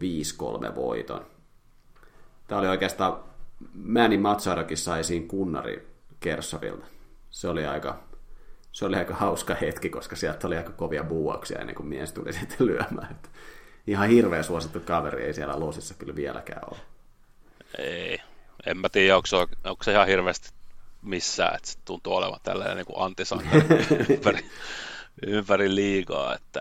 5-3 voiton. Tämä oli oikeastaan, Manny Matsarakin sai siinä kunnari Kershavilta. Se oli aika, se oli aika hauska hetki, koska sieltä oli aika kovia buuauksia ennen kuin mies tuli sitten lyömään. Ihan hirveä suosittu kaveri ei siellä Loosissa kyllä vieläkään ole. Ei, en mä tiedä, onko se, onko se ihan hirveästi missään, että se tuntuu olevan tällainen niin antisankari ympäri, ympäri liigaa, että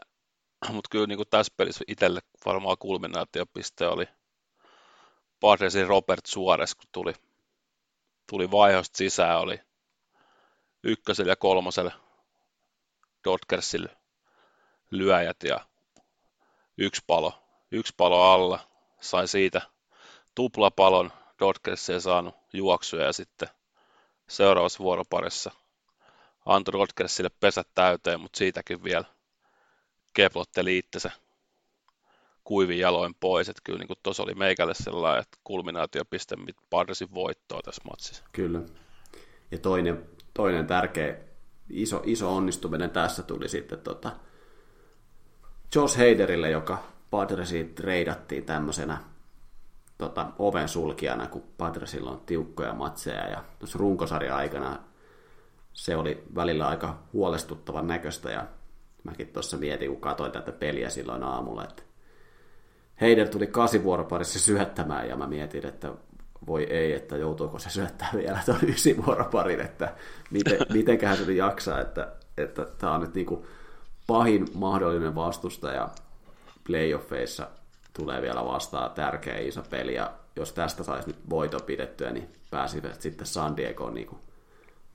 mutta kyllä niin kuin tässä pelissä itselle varmaan kulminaatiopiste oli Padresin Robert Suores, kun tuli, tuli vaihosta sisään, oli ykköselle ja kolmoselle Dodgersille lyöjät ja yksi palo, yksi palo alla, sai siitä tuplapalon, Dodgers ei saanut juoksuja ja sitten seuraavassa vuoroparissa antoi Rodgersille pesät täyteen, mutta siitäkin vielä keplotteli itsensä kuivin jaloin pois. Että kyllä niin tuossa oli meikälle sellainen, että kulminaatiopiste Padresin voittoa tässä matsissa. Kyllä. Ja toinen, toinen tärkeä iso, iso onnistuminen tässä tuli sitten tota Josh Heiderille, joka Padresiin treidattiin tämmöisenä tota, oven sulkijana, kun Padresilla on tiukkoja matseja ja tuossa runkosarja aikana se oli välillä aika huolestuttavan näköistä ja mäkin tuossa mietin, kun katsoin tätä peliä silloin aamulla, että Heider tuli kasivuoroparissa syöttämään ja mä mietin, että voi ei, että joutuuko se syöttää vielä tuon ysivuoroparin, että miten, mitenköhän se jaksaa, että, että tämä on nyt niin kuin pahin mahdollinen vastustaja playoffeissa tulee vielä vastaan tärkeä iso peli, ja jos tästä saisi nyt voito pidettyä, niin pääsivät sitten San Diegoon niin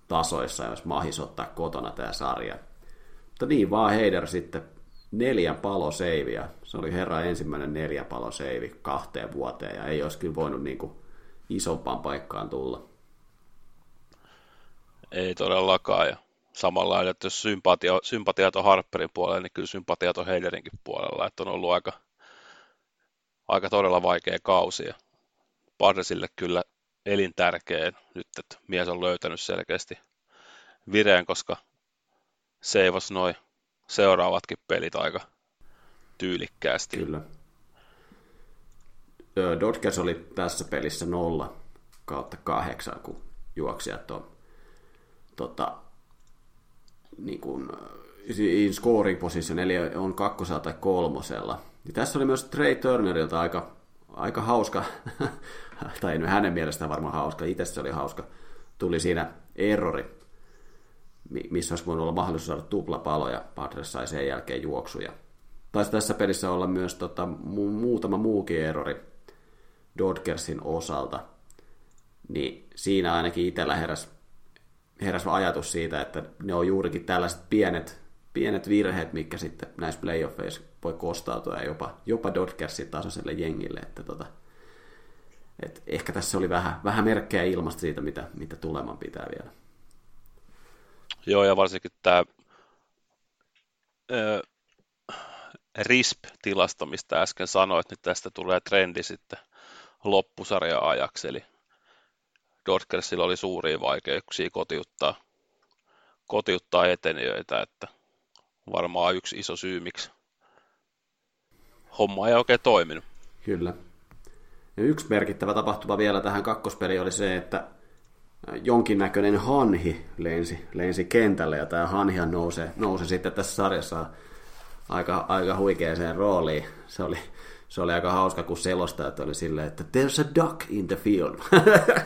tasoissa, jos mahis ottaa kotona tämä sarja. Mutta niin vaan Heider sitten neljä paloseiviä. Se oli herra ensimmäinen neljä paloseivi kahteen vuoteen, ja ei olisi kyllä voinut niin kuin isompaan paikkaan tulla. Ei todellakaan, ja samalla että jos sympatia, sympatiat on Harperin puolella, niin kyllä sympatiat on Heiderinkin puolella, että on ollut aika aika todella vaikea kausi. Ja Padresille kyllä elintärkeä nyt, että mies on löytänyt selkeästi vireen, koska seivas noin seuraavatkin pelit aika tyylikkäästi. Kyllä. Dodgers oli tässä pelissä nolla kautta kahdeksan, kun juoksijat on tota, niin kuin, in scoring position, eli on kakkosella tai kolmosella. Ja tässä oli myös Trey Turnerilta aika, aika hauska, tai nyt hänen mielestään varmaan hauska, itse se oli hauska, tuli siinä errori, missä olisi voinut olla mahdollisuus saada tuplapalo, ja Padres sai sen jälkeen juoksuja. Taisi tässä pelissä olla myös tota, mu- muutama muukin errori Dodgersin osalta, niin siinä ainakin itsellä heräsi heräs ajatus siitä, että ne on juurikin tällaiset pienet, pienet virheet, mikä sitten näissä playoffeissa voi kostautua ja jopa, jopa Dodgersin tasoiselle jengille, että tota, et ehkä tässä oli vähän, vähän merkkejä ilmasta siitä, mitä, mitä tuleman pitää vielä. Joo, ja varsinkin tämä RISP-tilasto, mistä äsken sanoit, niin tästä tulee trendi sitten loppusarjan ajaksi, eli Dodgersilla oli suuria vaikeuksia kotiuttaa, kotiuttaa etenijöitä, että varmaan yksi iso syy, miksi homma ei oikein toiminut. Kyllä. Ja yksi merkittävä tapahtuma vielä tähän kakkospeliin oli se, että jonkinnäköinen hanhi lensi, lensi kentälle, ja tämä hanhi nousi, nousi sitten tässä sarjassa aika, aika huikeeseen rooliin. Se oli, se oli aika hauska, kun selostajat oli silleen, että there's a duck in the field.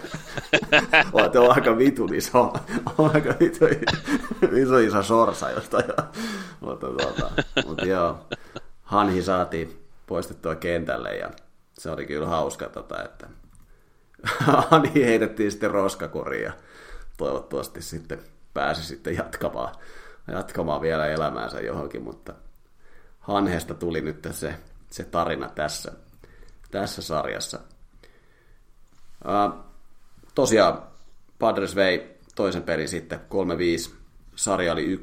Olet aika vitun iso, aika vitu, iso, iso sorsa jostain. mutta, tuota, mutta joo, hanhi saatiin poistettua kentälle ja se oli kyllä hauska, tota, että hanhi heitettiin sitten roskakoriin ja toivottavasti sitten pääsi sitten jatkamaan, jatkamaan vielä elämäänsä johonkin, mutta Hanhesta tuli nyt se, se tarina tässä, tässä sarjassa. Uh, tosiaan Padres vei toisen pelin sitten 3-5, sarja oli 1-1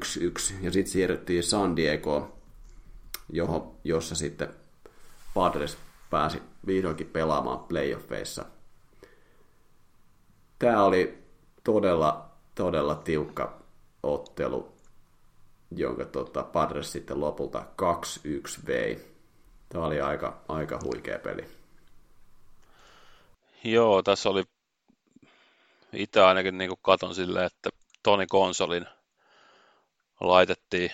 ja sitten siirryttiin San Diego, johon, jossa sitten Padres pääsi vihdoinkin pelaamaan playoffeissa. Tämä oli todella, todella tiukka ottelu jonka tota, Padres sitten lopulta 2-1 vei. Tämä oli aika, aika huikea peli. Joo, tässä oli itse ainakin niin katon silleen, että Toni Konsolin laitettiin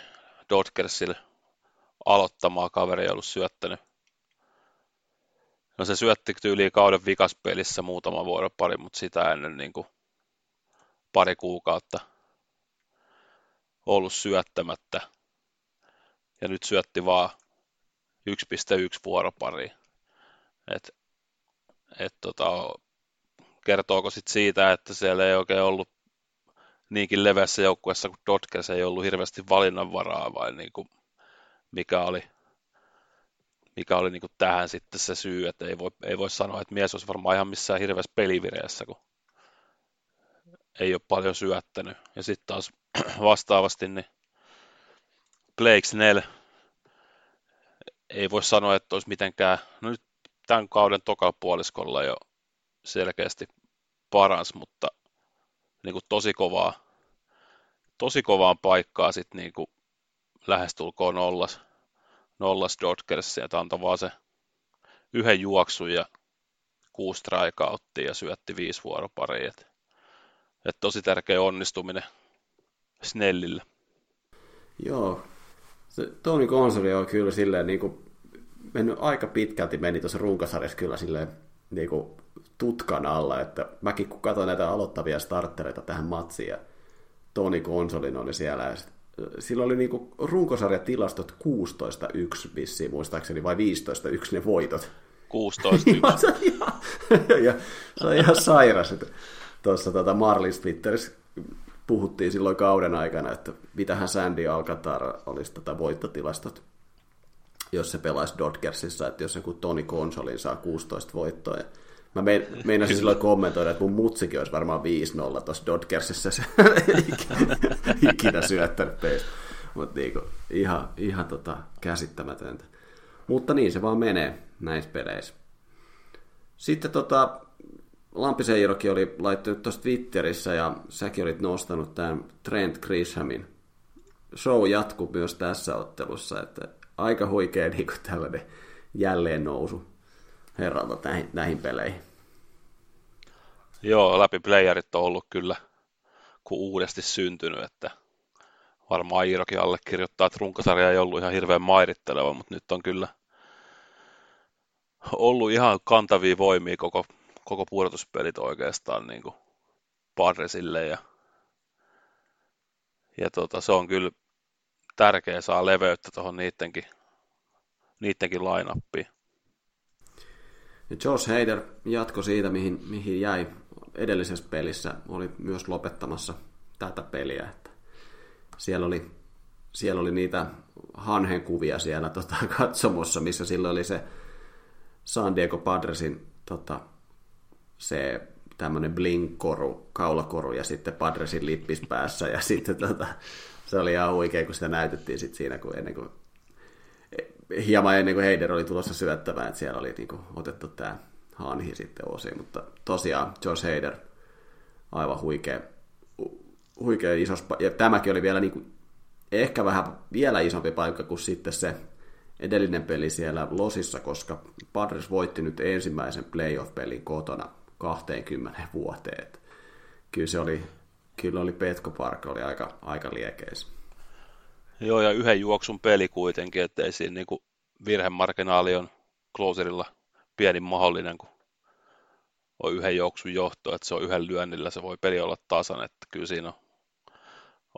Dodgersille aloittamaan, kaveri ei ollut syöttänyt. No se syötti tyyliin kauden vikaspelissä muutama vuoropari, mutta sitä ennen niin kuin pari kuukautta – ollut syöttämättä. Ja nyt syötti vaan 1.1 vuoropari. Et, et tota, kertooko sit siitä, että siellä ei oikein ollut niinkin leveässä joukkueessa kuin Dodgers ei ollut hirveästi valinnanvaraa vai niin kuin mikä oli, mikä oli niin kuin tähän sitten se syy, että ei voi, ei voi sanoa, että mies olisi varmaan ihan missään hirveässä pelivireessä, kun ei ole paljon syöttänyt. Ja sitten taas vastaavasti niin Blake Snell ei voi sanoa, että olisi mitenkään, no nyt tämän kauden tokalla puoliskolla jo selkeästi paras, mutta niin kuin tosi kovaa, tosi kovaan paikkaa sitten niin kuin lähestulkoon nollas, nollas Dodgersia, että antoi vaan se yhden juoksun ja kuusi strikeouttia ja syötti viisi vuoroparia. Että, että tosi tärkeä onnistuminen Snellillä. Joo. Se Tony Konsoli on kyllä silleen niin kuin, mennyt aika pitkälti meni tuossa runkosarjassa kyllä silleen niin kuin, tutkan alla, että mäkin kun katsoin näitä aloittavia starttereita tähän matsiin ja Toni Konsolin oli siellä ja sit, sillä oli niinku runkosarjatilastot 16-1 vissiin muistaakseni, vai 15-1 ne voitot. 16-1. se, on ihan, ja, se on ihan sairas, että tuossa tota Marlins Twitterissä puhuttiin silloin kauden aikana, että mitähän Sandy Alcatar olisi tätä voittotilastot, jos se pelaisi Dodgersissa, että jos joku Toni Konsolin saa 16 voittoa. Ja mä meinasin silloin kommentoida, että mun mutsikin olisi varmaan 5-0 tuossa Dodgersissa, se ikinä syöttänyt peistä. Mutta niinku, ihan, ihan tota käsittämätöntä. Mutta niin se vaan menee näissä peleissä. Sitten tota, Lampiseijoki oli laittanut tuossa Twitterissä ja säkin olit nostanut tämän Trent Grishamin. Show jatkuu myös tässä ottelussa, että aika huikea niin kuin tällainen jälleen nousu herralta näihin, näihin peleihin. Joo, läpi playerit on ollut kyllä kuin uudesti syntynyt, että varmaan Iirokin allekirjoittaa, että runkosarja ei ollut ihan hirveän mairitteleva, mutta nyt on kyllä ollut ihan kantavia voimia koko koko pudotuspelit oikeastaan niin kuin Padresille ja, ja tota, se on kyllä tärkeä saa leveyttä tuohon niidenkin, niidenkin line-uppiin. Ja Josh Hader jatko siitä, mihin, mihin jäi edellisessä pelissä, oli myös lopettamassa tätä peliä. Että siellä oli siellä oli niitä hanhenkuvia siellä tota, katsomossa, missä silloin oli se San Diego Padresin tota, se tämmöinen bling-koru, kaulakoru ja sitten Padresin lippis päässä ja sitten tota, se oli ihan huikea, kun sitä näytettiin sitten siinä, kun ennen kuin hieman ennen kuin Heider oli tulossa syöttämään, että siellä oli niin kuin, otettu tämä hanhi sitten osi, mutta tosiaan George Heider aivan huikea, huikea iso, ja tämäkin oli vielä niin kuin, ehkä vähän vielä isompi paikka kuin sitten se edellinen peli siellä Losissa, koska Padres voitti nyt ensimmäisen playoff-pelin kotona 20 vuoteen. Kyllä se oli, kyllä oli Petko Park oli aika, aika liekeis. Joo, ja yhden juoksun peli kuitenkin, että ei siinä niin virhemarginaali on closerilla pieni mahdollinen, kun on yhden juoksun johto, että se on yhden lyönnillä, se voi peli olla tasan, että kyllä siinä on,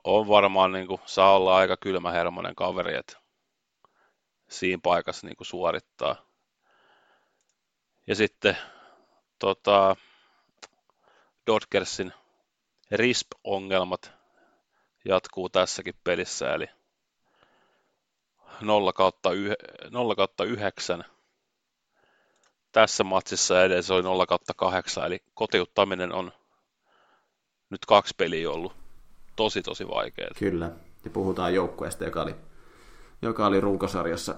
on varmaan, niin kuin, saa olla aika kylmähermonen kaveri, että siinä paikassa niin kuin suorittaa. Ja sitten tota, Dodgersin RISP-ongelmat jatkuu tässäkin pelissä, eli 0 kautta, 0 kautta 9 tässä matsissa edes oli 0 kautta 8, eli kotiuttaminen on nyt kaksi peliä ollut tosi tosi vaikeaa. Kyllä, ja puhutaan joukkueesta, joka oli, joka oli runkosarjassa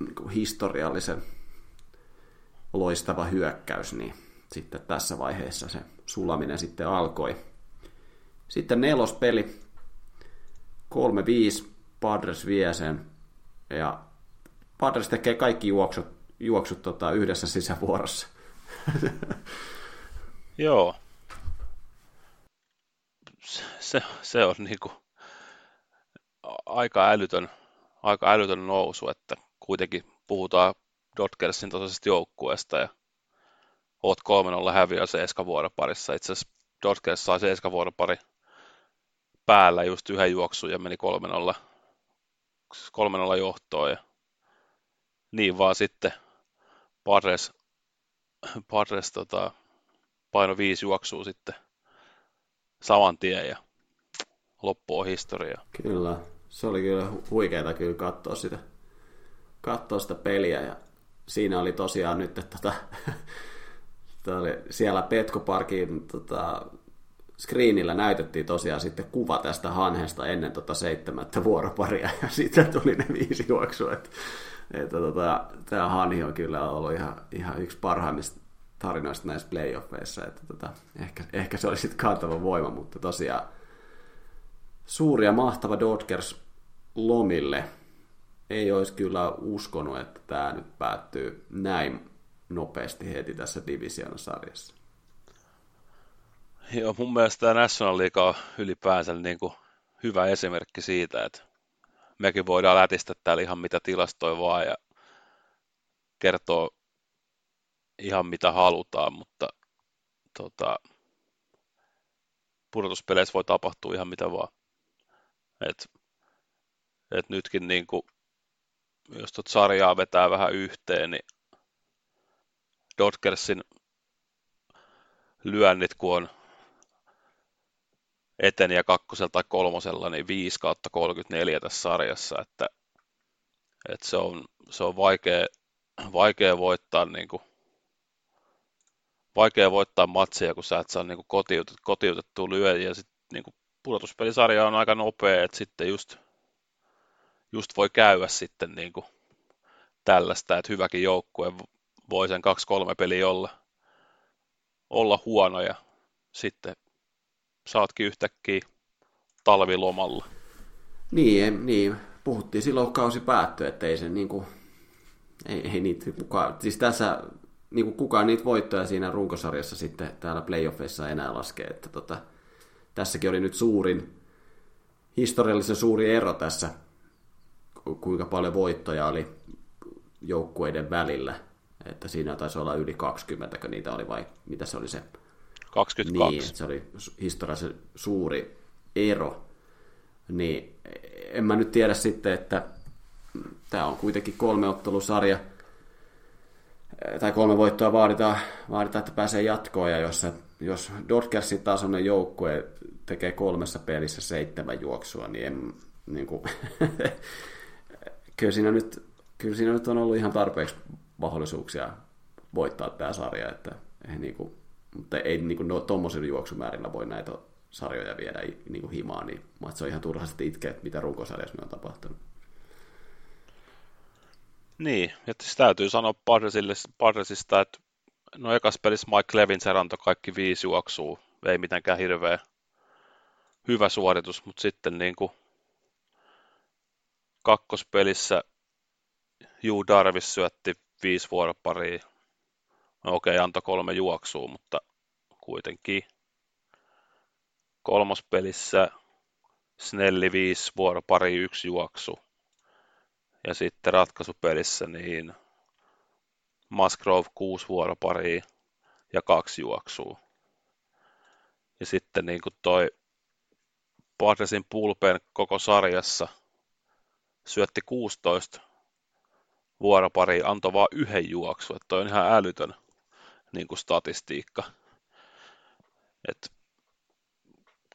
niin historiallisen loistava hyökkäys, niin sitten tässä vaiheessa se sulaminen sitten alkoi. Sitten nelospeli, 3-5, Padres vie sen, ja Padres tekee kaikki juoksut, juoksut tota, yhdessä sisävuorossa. Joo. Se, se on niinku aika älytön, aika älytön nousu, että kuitenkin puhutaan Dodgersin tasaisesta joukkueesta ja oot 3-0 häviö se eskavuoroparissa. Itse asiassa Dodgers sai se eskavuoropari päällä just yhden juoksun ja meni 3-0, 3-0 johtoon. Ja niin vaan sitten Padres, Padres tota, paino viisi juoksua sitten saman tien ja loppu on historia. Kyllä, se oli kyllä huikeeta kyllä katsoa sitä, katsoa sitä peliä ja siinä oli tosiaan nyt, että tota, oli siellä Petko Parkin tota, screenillä näytettiin tosiaan sitten kuva tästä hanhesta ennen tota seitsemättä vuoroparia ja sitten tuli ne viisi juoksua. Että, että tota, tämä hanhi on kyllä ollut ihan, ihan yksi parhaimmista tarinoista näissä playoffeissa, että tota, ehkä, ehkä se oli sitten kantava voima, mutta tosiaan suuri ja mahtava Dodgers lomille. Ei olisi kyllä uskonut, että tämä nyt päättyy näin nopeasti heti tässä sarjassa. Joo, mun mielestä tämä National League on ylipäänsä niin kuin hyvä esimerkki siitä, että mekin voidaan lätistä täällä ihan mitä tilastoja vaan ja kertoa ihan mitä halutaan, mutta tota, pudotuspeleissä voi tapahtua ihan mitä vaan. Et, et nytkin niin kuin, jos tuota sarjaa vetää vähän yhteen, niin Dodgersin lyönnit, kun on eteniä kakkosella tai kolmosella, niin 5 kautta 34 tässä sarjassa, että, että se, on, se on vaikea, vaikea voittaa niin kuin, vaikea voittaa matseja, kun sä et saa niin kotiutettua lyöjiä. Ja sitten niin pudotuspelisarja on aika nopea, että sitten just, just voi käydä sitten niin kuin tällaista, että hyväkin joukkue voi sen kaksi-kolme peliä olla, olla huono ja sitten saatkin yhtäkkiä talvilomalla. Niin, niin. puhuttiin silloin, kausi päättyi, että ei se niin kuin, ei, ei niitä kukaan, siis tässä niin kuin kukaan niitä voittoja siinä runkosarjassa sitten täällä playoffeissa enää laskee, että tota, tässäkin oli nyt suurin, historiallisen suuri ero tässä, kuinka paljon voittoja oli joukkueiden välillä että siinä taisi olla yli 20, kun niitä oli vai mitä se oli se? 22. Niin, se oli historiallisen suuri ero. Niin en mä nyt tiedä sitten, että tämä on kuitenkin kolme ottelusarja, tai kolme voittoa vaaditaan, vaaditaan että pääsee jatkoon, ja jos, jos Dodgersin tasoinen joukkue tekee kolmessa pelissä seitsemän juoksua, niin en, niin kuin, kyllä, siinä nyt, kyllä siinä nyt on ollut ihan tarpeeksi mahdollisuuksia voittaa tämä sarja, että ei, niin kuin, mutta ei niin kuin, no, tuommoisilla juoksumäärillä voi näitä sarjoja viedä niin kuin himaan, niin se on ihan turha sitten itkeä, että mitä runkosarjassa on tapahtunut. Niin, että siis täytyy sanoa Padresista, että no ekas pelissä Mike Levin antoi kaikki viisi juoksua, ei mitenkään hirveä hyvä suoritus, mutta sitten niin kuin kakkospelissä Juu Darvis syötti viisi vuoroparia. No okei, okay, antoi kolme juoksua, mutta kuitenkin. Kolmospelissä Snelli viisi vuoropari, yksi juoksu. Ja sitten ratkaisupelissä niin Musgrove kuusi vuoroparia ja kaksi juoksua. Ja sitten niin kuin toi Padresin pulpeen koko sarjassa syötti 16 vuoropari, antoi vain yhden juoksu. Että toi on ihan älytön niin kuin statistiikka. Et,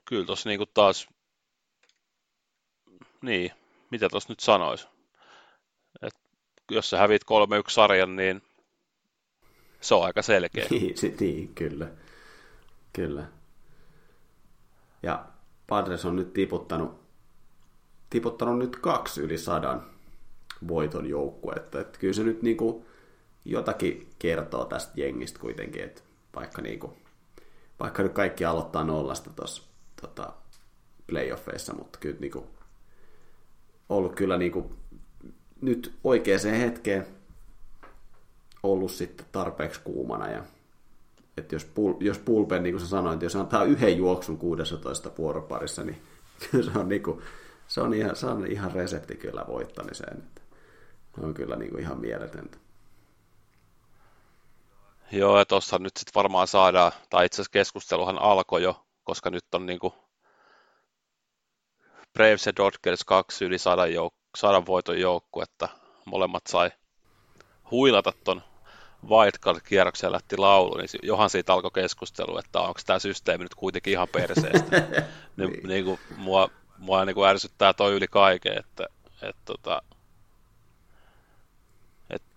kyllä tuossa niin taas, niin, mitä tuossa nyt sanoisi? Et, jos sä hävit 3-1 sarjan, niin se on aika selkeä. Niin, niin kyllä. Kyllä. Ja Padres on nyt tiputtanut, tiputtanut nyt kaksi yli sadan voiton joukkuetta. Että kyllä se nyt niinku jotakin kertoo tästä jengistä kuitenkin, että vaikka, niinku, vaikka nyt kaikki aloittaa nollasta tuossa tota, playoffeissa, mutta kyllä niinku, ollut kyllä niinku, nyt oikeaan hetkeen ollut sitten tarpeeksi kuumana ja että jos, pul, jos pulpen, niin kuin sä sanoit, jos antaa yhden juoksun 16 vuoroparissa, niin se on, niin kuin, se on, ihan, se on ihan resepti kyllä voittamiseen. Se on kyllä niin kuin ihan mieletöntä. Joo, ja tuossa nyt sitten varmaan saadaan, tai itse asiassa keskusteluhan alkoi jo, koska nyt on niin kuin Braves ja Dodgers kaksi yli sadan, jouk- sadan voiton että Molemmat sai huilata ton wildcard-kierroksella lähti laulu, niin johan siitä alkoi keskustelu, että onko tämä systeemi nyt kuitenkin ihan perseestä. niin, niin. niin kuin, mua, mua niin kuin ärsyttää toi yli kaiken, että, että, tota, että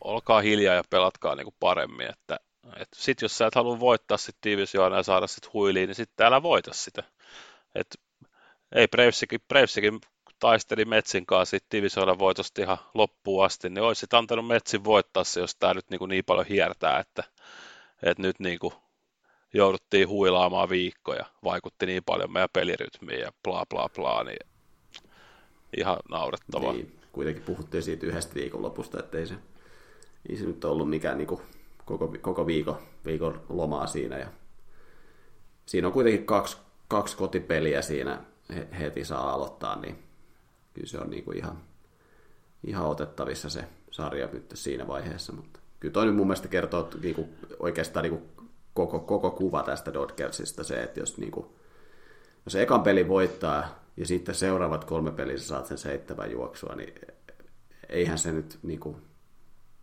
olkaa hiljaa ja pelatkaa niin kuin paremmin, että, että sit jos sä et halua voittaa sit divisioona ja saada sit huiliin, niin sitten älä voita sitä. Et, ei Bravesikin, Bravesikin taisteli Metsin kanssa divisioiden voitosta ihan loppuun asti, niin olisi antanut Metsin voittaa se, jos tämä nyt niin, kuin niin paljon hiertää, että, että nyt niin kuin jouduttiin huilaamaan viikkoja, vaikutti niin paljon meidän pelirytmiin ja bla bla bla, niin ihan naurettavaa. Niin, kuitenkin puhuttiin siitä yhdestä viikonlopusta, että ei se, ei se nyt ollut mikään niin kuin koko, koko viikon, viikon lomaa siinä. Ja siinä on kuitenkin kaksi, kaksi kotipeliä siinä heti saa aloittaa, niin kyllä se on niin kuin ihan, ihan otettavissa se sarja nyt siinä vaiheessa, mutta kyllä toi nyt mun mielestä kertoo niin kuin, oikeastaan niin kuin koko, koko kuva tästä Dodgersista se, että jos, niin kuin, jos ekan peli voittaa ja sitten seuraavat kolme peliä sä saat sen seitsemän juoksua, niin eihän se nyt niin kuin,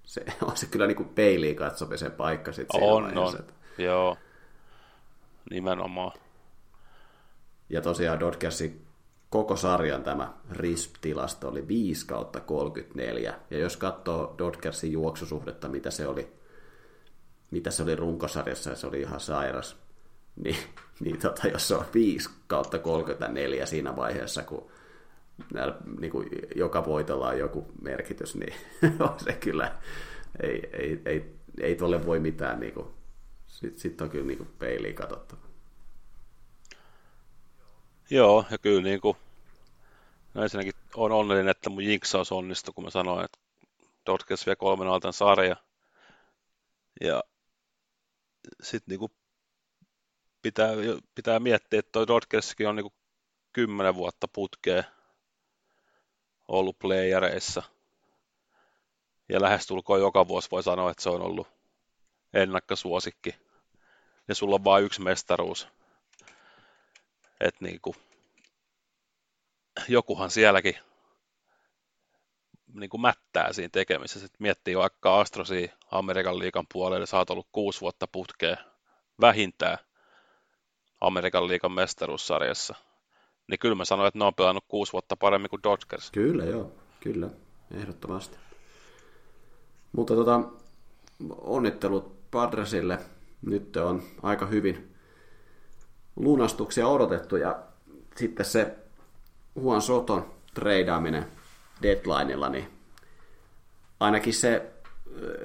se, on se kyllä niin kuin peiliin katsomisen paikka sitten on, on. Että... joo, nimenomaan. Ja tosiaan Dodgersin koko sarjan tämä RISP-tilasto oli 5 kautta 34. Ja jos katsoo Dodgersin juoksusuhdetta, mitä se oli, mitä se oli runkosarjassa, ja se oli ihan sairas, niin, niin tota, jos se on 5 kautta 34 siinä vaiheessa, kun näillä, niin kuin joka voitolla on joku merkitys, niin on se kyllä, ei, ei, ei, ei tuolle voi mitään, niin sitten sit on kyllä niin kuin peiliin katsottava. Joo, ja kyllä niin kuin, no ensinnäkin on onnellinen, että mun jinksaus onnistui, kun mä sanoin, että Dodgers vie kolmen altan sarja. Ja sitten niin kuin pitää, pitää miettiä, että toi Dodgersikin on niin kymmenen vuotta putkeen ollut playereissa. Ja lähestulkoon joka vuosi voi sanoa, että se on ollut ennakkosuosikki. Ja sulla on vain yksi mestaruus että niin kuin, jokuhan sielläkin niin kuin mättää siinä tekemisessä. Sitten miettii vaikka Astrosi Amerikan liikan puolelle, sä oot ollut kuusi vuotta putkeen vähintään Amerikan liikan mestaruussarjassa. niin kyllä mä sanoin, että ne on pelannut kuusi vuotta paremmin kuin Dodgers. Kyllä, joo. Kyllä, ehdottomasti. Mutta tota, onnittelut Padresille. Nyt on aika hyvin lunastuksia odotettu ja sitten se Juan Soton treidaaminen deadlineilla, niin ainakin se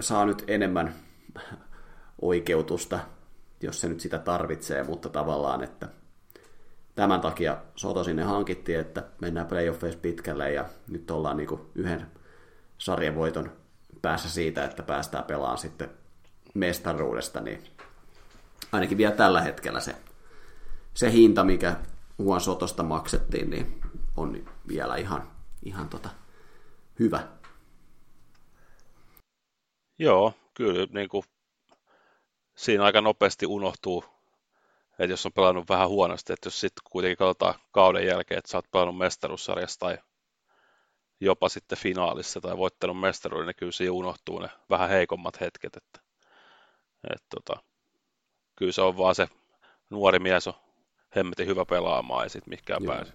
saa nyt enemmän oikeutusta, jos se nyt sitä tarvitsee, mutta tavallaan, että tämän takia Soto sinne hankittiin, että mennään playoffeissa pitkälle ja nyt ollaan niin yhden sarjavoiton päässä siitä, että päästään pelaamaan sitten mestaruudesta, niin ainakin vielä tällä hetkellä se, se hinta, mikä Juan Sotosta maksettiin, niin on vielä ihan, ihan tota, hyvä. Joo, kyllä niin kuin, siinä aika nopeasti unohtuu, että jos on pelannut vähän huonosti, että jos sitten kuitenkin katsotaan kauden jälkeen, että sä oot pelannut mestaruussarjassa tai jopa sitten finaalissa tai voittanut mestaruuden, niin kyllä siinä unohtuu ne vähän heikommat hetket, että, että tota, kyllä se on vaan se nuori mies on hemmetin hyvä pelaamaan ja sitten mihinkään pääse.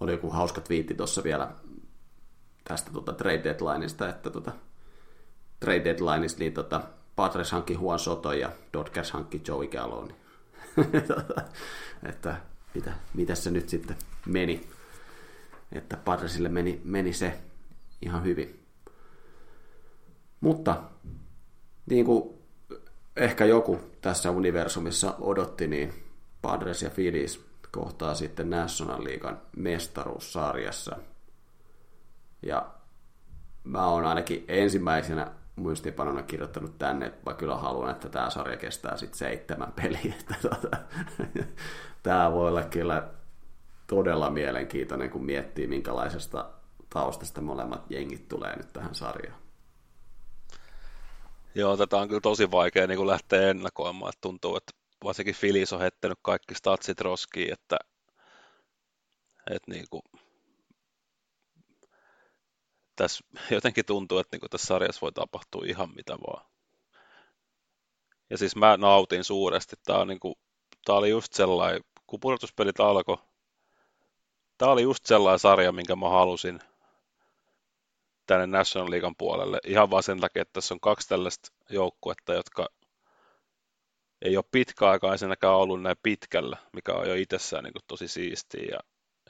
Oli joku hauska twiitti tuossa vielä tästä tota trade deadlineista, että tota, trade deadlineista niin tota, Padres hankki Juan Soto ja Dodgers hankki Joey Gallo. Niin että mitä, mitä se nyt sitten meni. Että Padresille meni, meni se ihan hyvin. Mutta niin kuin ehkä joku tässä universumissa odotti, niin Padres ja Phillies kohtaa sitten National Leaguean mestaruussarjassa. Ja mä oon ainakin ensimmäisenä muistipanona kirjoittanut tänne, että mä kyllä haluan, että tämä sarja kestää sitten seitsemän peliä. Että tota, tämä voi olla kyllä todella mielenkiintoinen, kun miettii, minkälaisesta taustasta molemmat jengit tulee nyt tähän sarjaan. Joo, tätä on kyllä tosi vaikea niin lähteä ennakoimaan. Että tuntuu, että varsinkin Filis on heittänyt kaikki statsit roskiin, että, että niin kuin, tässä jotenkin tuntuu, että niin tässä sarjassa voi tapahtua ihan mitä vaan. Ja siis mä nautin suuresti. Tämä, on niin kuin, tämä oli just sellainen, kun pudotuspelit alkoi, tämä oli just sellainen sarja, minkä mä halusin tänne National Leaguean puolelle. Ihan vaan sen takia, että tässä on kaksi tällaista joukkuetta, jotka ei ole pitkäaikaisenakaan ollut näin pitkällä, mikä on jo itsessään niin kuin tosi siistiä. Ja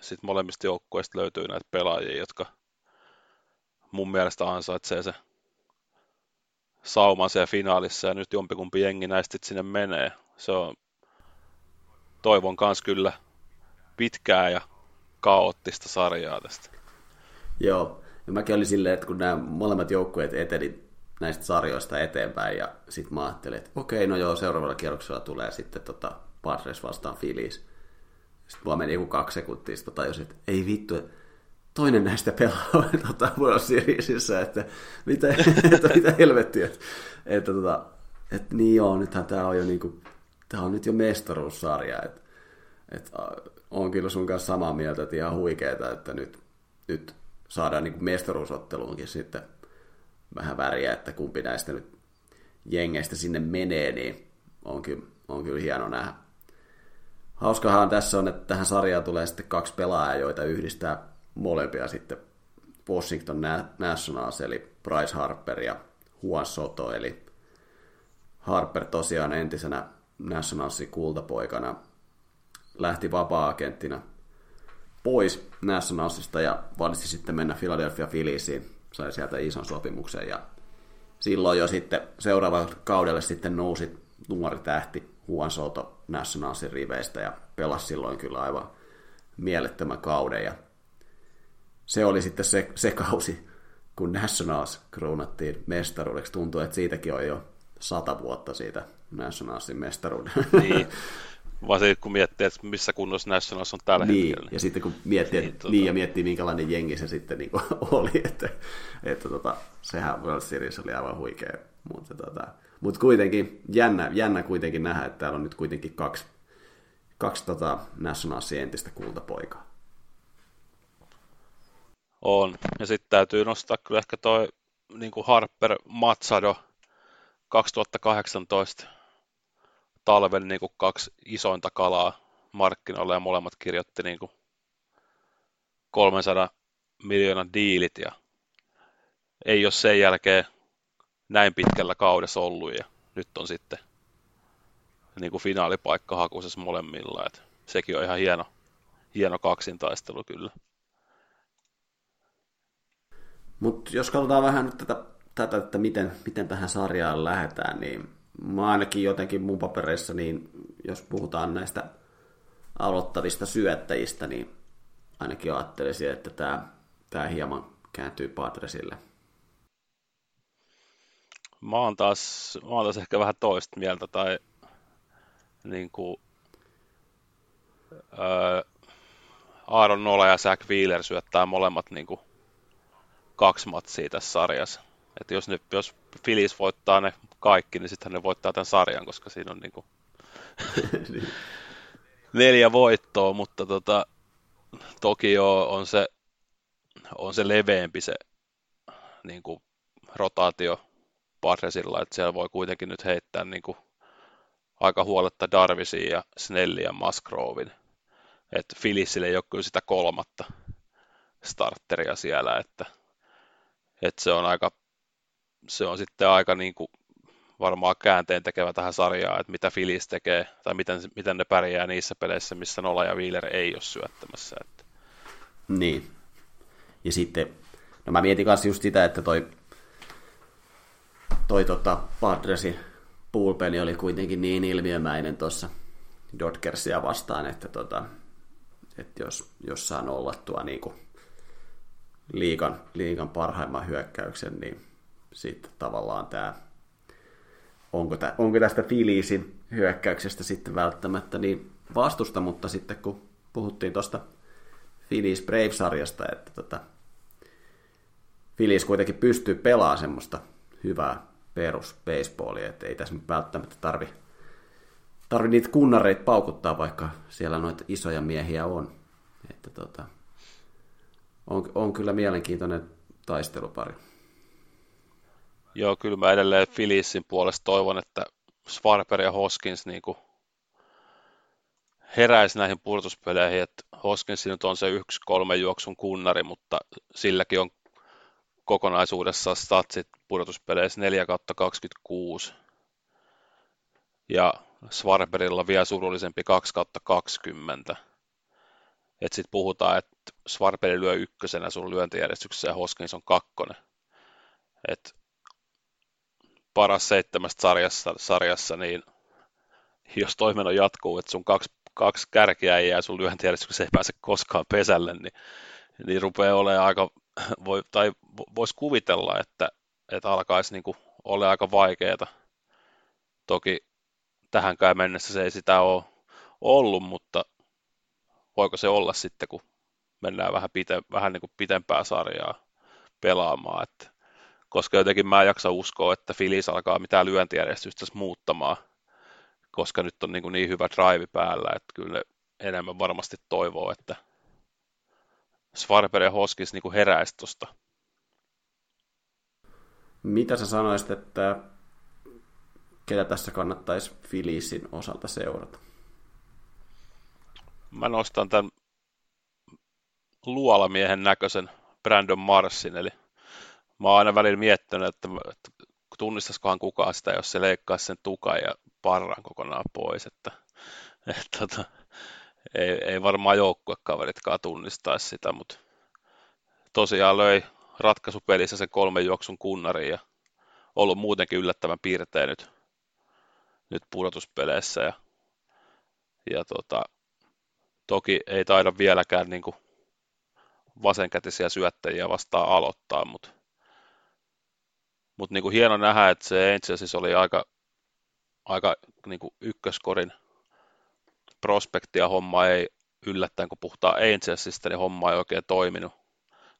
sitten molemmista joukkueista löytyy näitä pelaajia, jotka mun mielestä ansaitsee se sauman siellä finaalissa ja nyt jompikumpi jengi näistä sinne menee. Se on, toivon kanssa kyllä pitkää ja kaoottista sarjaa tästä. Joo, ja mäkin olin silleen, että kun nämä molemmat joukkueet eteni näistä sarjoista eteenpäin, ja sitten mä ajattelin, että okei, no joo, seuraavalla kierroksella tulee sitten tota Padres vastaan Phillies. Sitten mulla meni joku kaksi sekuntia, sitten tajusin, että ei vittu, että toinen näistä pelaa tota, World Seriesissä, että mitä, että mitä helvettiä. Että, että, tota, että niin joo, nythän tämä on jo niinku, tämä on nyt jo mestaruussarja, että, että on kyllä sun kanssa samaa mieltä, että ihan huikeeta, että nyt, nyt saadaan niin mestaruusotteluunkin sitten vähän väriä, että kumpi näistä nyt jengeistä sinne menee, niin on kyllä, on kyllä hieno nähdä. Hauskahan tässä on, että tähän sarjaan tulee sitten kaksi pelaajaa, joita yhdistää molempia sitten. Washington Nationals, eli Bryce Harper ja Juan Soto, eli Harper tosiaan entisenä Nationalsin kultapoikana lähti vapaa-agenttina pois Nationalsista ja valitsi sitten mennä Philadelphia Philliesiin, sai sieltä ison sopimuksen ja silloin jo sitten seuraavalle kaudelle sitten nousi nuori tähti Juan Soto Nationalsin riveistä ja pelasi silloin kyllä aivan mielettömän kauden ja se oli sitten se, se kausi, kun Nationals kruunattiin mestaruudeksi. Tuntuu, että siitäkin on jo sata vuotta siitä Nationalsin mestaruuden. Niin, vaan se, kun miettii, että missä kunnossa Nationals on tällä niin, hetkellä. Ja sitten kun miettii, niin, tota... niin, ja miettii minkälainen jengi se sitten niin kuin oli, että, että tota, sehän World Series oli aivan huikea. Mutta, tota, mutta kuitenkin jännä, jännä kuitenkin nähdä, että täällä on nyt kuitenkin kaksi, kaksi tota Nationalsin entistä kultapoikaa. On. Ja sitten täytyy nostaa kyllä ehkä toi niin kuin Harper Matsado 2018 talven niin kuin kaksi isointa kalaa markkinoilla ja molemmat kirjoitti niin kuin 300 miljoonan diilit ja ei ole sen jälkeen näin pitkällä kaudessa ollut ja nyt on sitten niin kuin finaalipaikka hakusessa molemmilla. Et sekin on ihan hieno, hieno kaksintaistelu kyllä. Mutta jos katsotaan vähän nyt tätä, tätä että miten, miten tähän sarjaan lähdetään, niin mä ainakin jotenkin mun papereissa, niin jos puhutaan näistä aloittavista syöttäjistä, niin ainakin ajattelisin, että tämä, tämä hieman kääntyy Padresille. Mä oon taas, mä oon taas ehkä vähän toista mieltä, tai niin kuin, ää, Aaron Nola ja Zach Wheeler syöttää molemmat niin kuin, kaksi matsia tässä sarjassa. Et jos, nyt, jos Phillies voittaa ne kaikki, niin sitten ne voittaa tämän sarjan, koska siinä on niin kuin, neljä voittoa, mutta tota, toki jo on se, on se leveämpi se niin kuin, rotaatio Padresilla, että siellä voi kuitenkin nyt heittää niin kuin, aika huoletta Darvisin ja Snellin ja Musgrovin. Että Filisille ei ole kyllä sitä kolmatta starteria siellä, että, että se on aika se on sitten aika niin kuin varmaan käänteen tekevä tähän sarjaan, että mitä Filis tekee, tai miten, miten ne pärjää niissä peleissä, missä Nola ja Wheeler ei ole syöttämässä. Että. Niin. Ja sitten, no mä mietin kanssa just sitä, että toi, toi tota Padresin bullpeni oli kuitenkin niin ilmiömäinen tuossa Dodgersia vastaan, että, tota, että jos, jos saa nollattua niin kuin liikan, liikan parhaimman hyökkäyksen, niin sitten tavallaan tämä, onko, tä, onko tästä Filiisin hyökkäyksestä sitten välttämättä niin vastusta, mutta sitten kun puhuttiin tuosta Phillies Brave-sarjasta, että tota, Phillies kuitenkin pystyy pelaamaan semmoista hyvää perus baseballia, että ei tässä välttämättä tarvi, tarvi niitä kunnareita paukuttaa, vaikka siellä noita isoja miehiä on. Että tota, on, on kyllä mielenkiintoinen taistelupari. Joo, kyllä mä edelleen Filissin puolesta toivon, että Swarper ja Hoskins niin kuin heräisi näihin pudotuspeleihin, että Hoskins nyt on se yksi kolme juoksun kunnari, mutta silläkin on kokonaisuudessaan statsit pudotuspeleissä 4 kautta 26. Ja Svarberilla vielä surullisempi 2 kautta 20. Että sitten puhutaan, että Svarberi lyö ykkösenä sun lyöntijärjestyksessä ja Hoskins on kakkonen. Että paras seitsemästä sarjassa, sarjassa, niin jos toimeno jatkuu, että sun kaksi, kaksi kärkeä ei jää sun lyöntijärjestyksessä ei pääse koskaan pesälle, niin, niin rupeaa olemaan aika, voi, tai voisi kuvitella, että, että alkaisi niin olla aika vaikeaa. Toki tähänkään mennessä se ei sitä ole ollut, mutta voiko se olla sitten, kun mennään vähän, pite, vähän niin kuin pitempää sarjaa pelaamaan, että koska jotenkin mä en jaksa uskoa, että Filis alkaa mitään lyöntijärjestystä muuttamaan, koska nyt on niin, kuin niin hyvä drive päällä, että kyllä enemmän varmasti toivoo, että Svarber ja Hoskis niin heräisi tuosta. Mitä sä sanoisit, että ketä tässä kannattaisi Filisin osalta seurata? Mä nostan tämän luolamiehen näköisen Brandon Marsin, eli mä oon aina välillä miettinyt, että, että tunnistaisikohan kukaan sitä, jos se leikkaisi sen tukan ja parran kokonaan pois, että, että, että tota, ei, ei varmaan joukkuekaveritkaan tunnistaisi sitä, mutta tosiaan löi ratkaisupelissä sen kolmen juoksun kunnari ja ollut muutenkin yllättävän piirtein nyt, nyt pudotuspeleissä ja, ja tota, toki ei taida vieläkään niin kuin vasenkätisiä syöttäjiä vastaan aloittaa, mutta mutta niinku hieno nähdä, että se Angelsissa oli aika, aika niinku ykköskorin prospektia homma ei yllättäen, kun puhutaan Angelsista, niin homma ei oikein toiminut,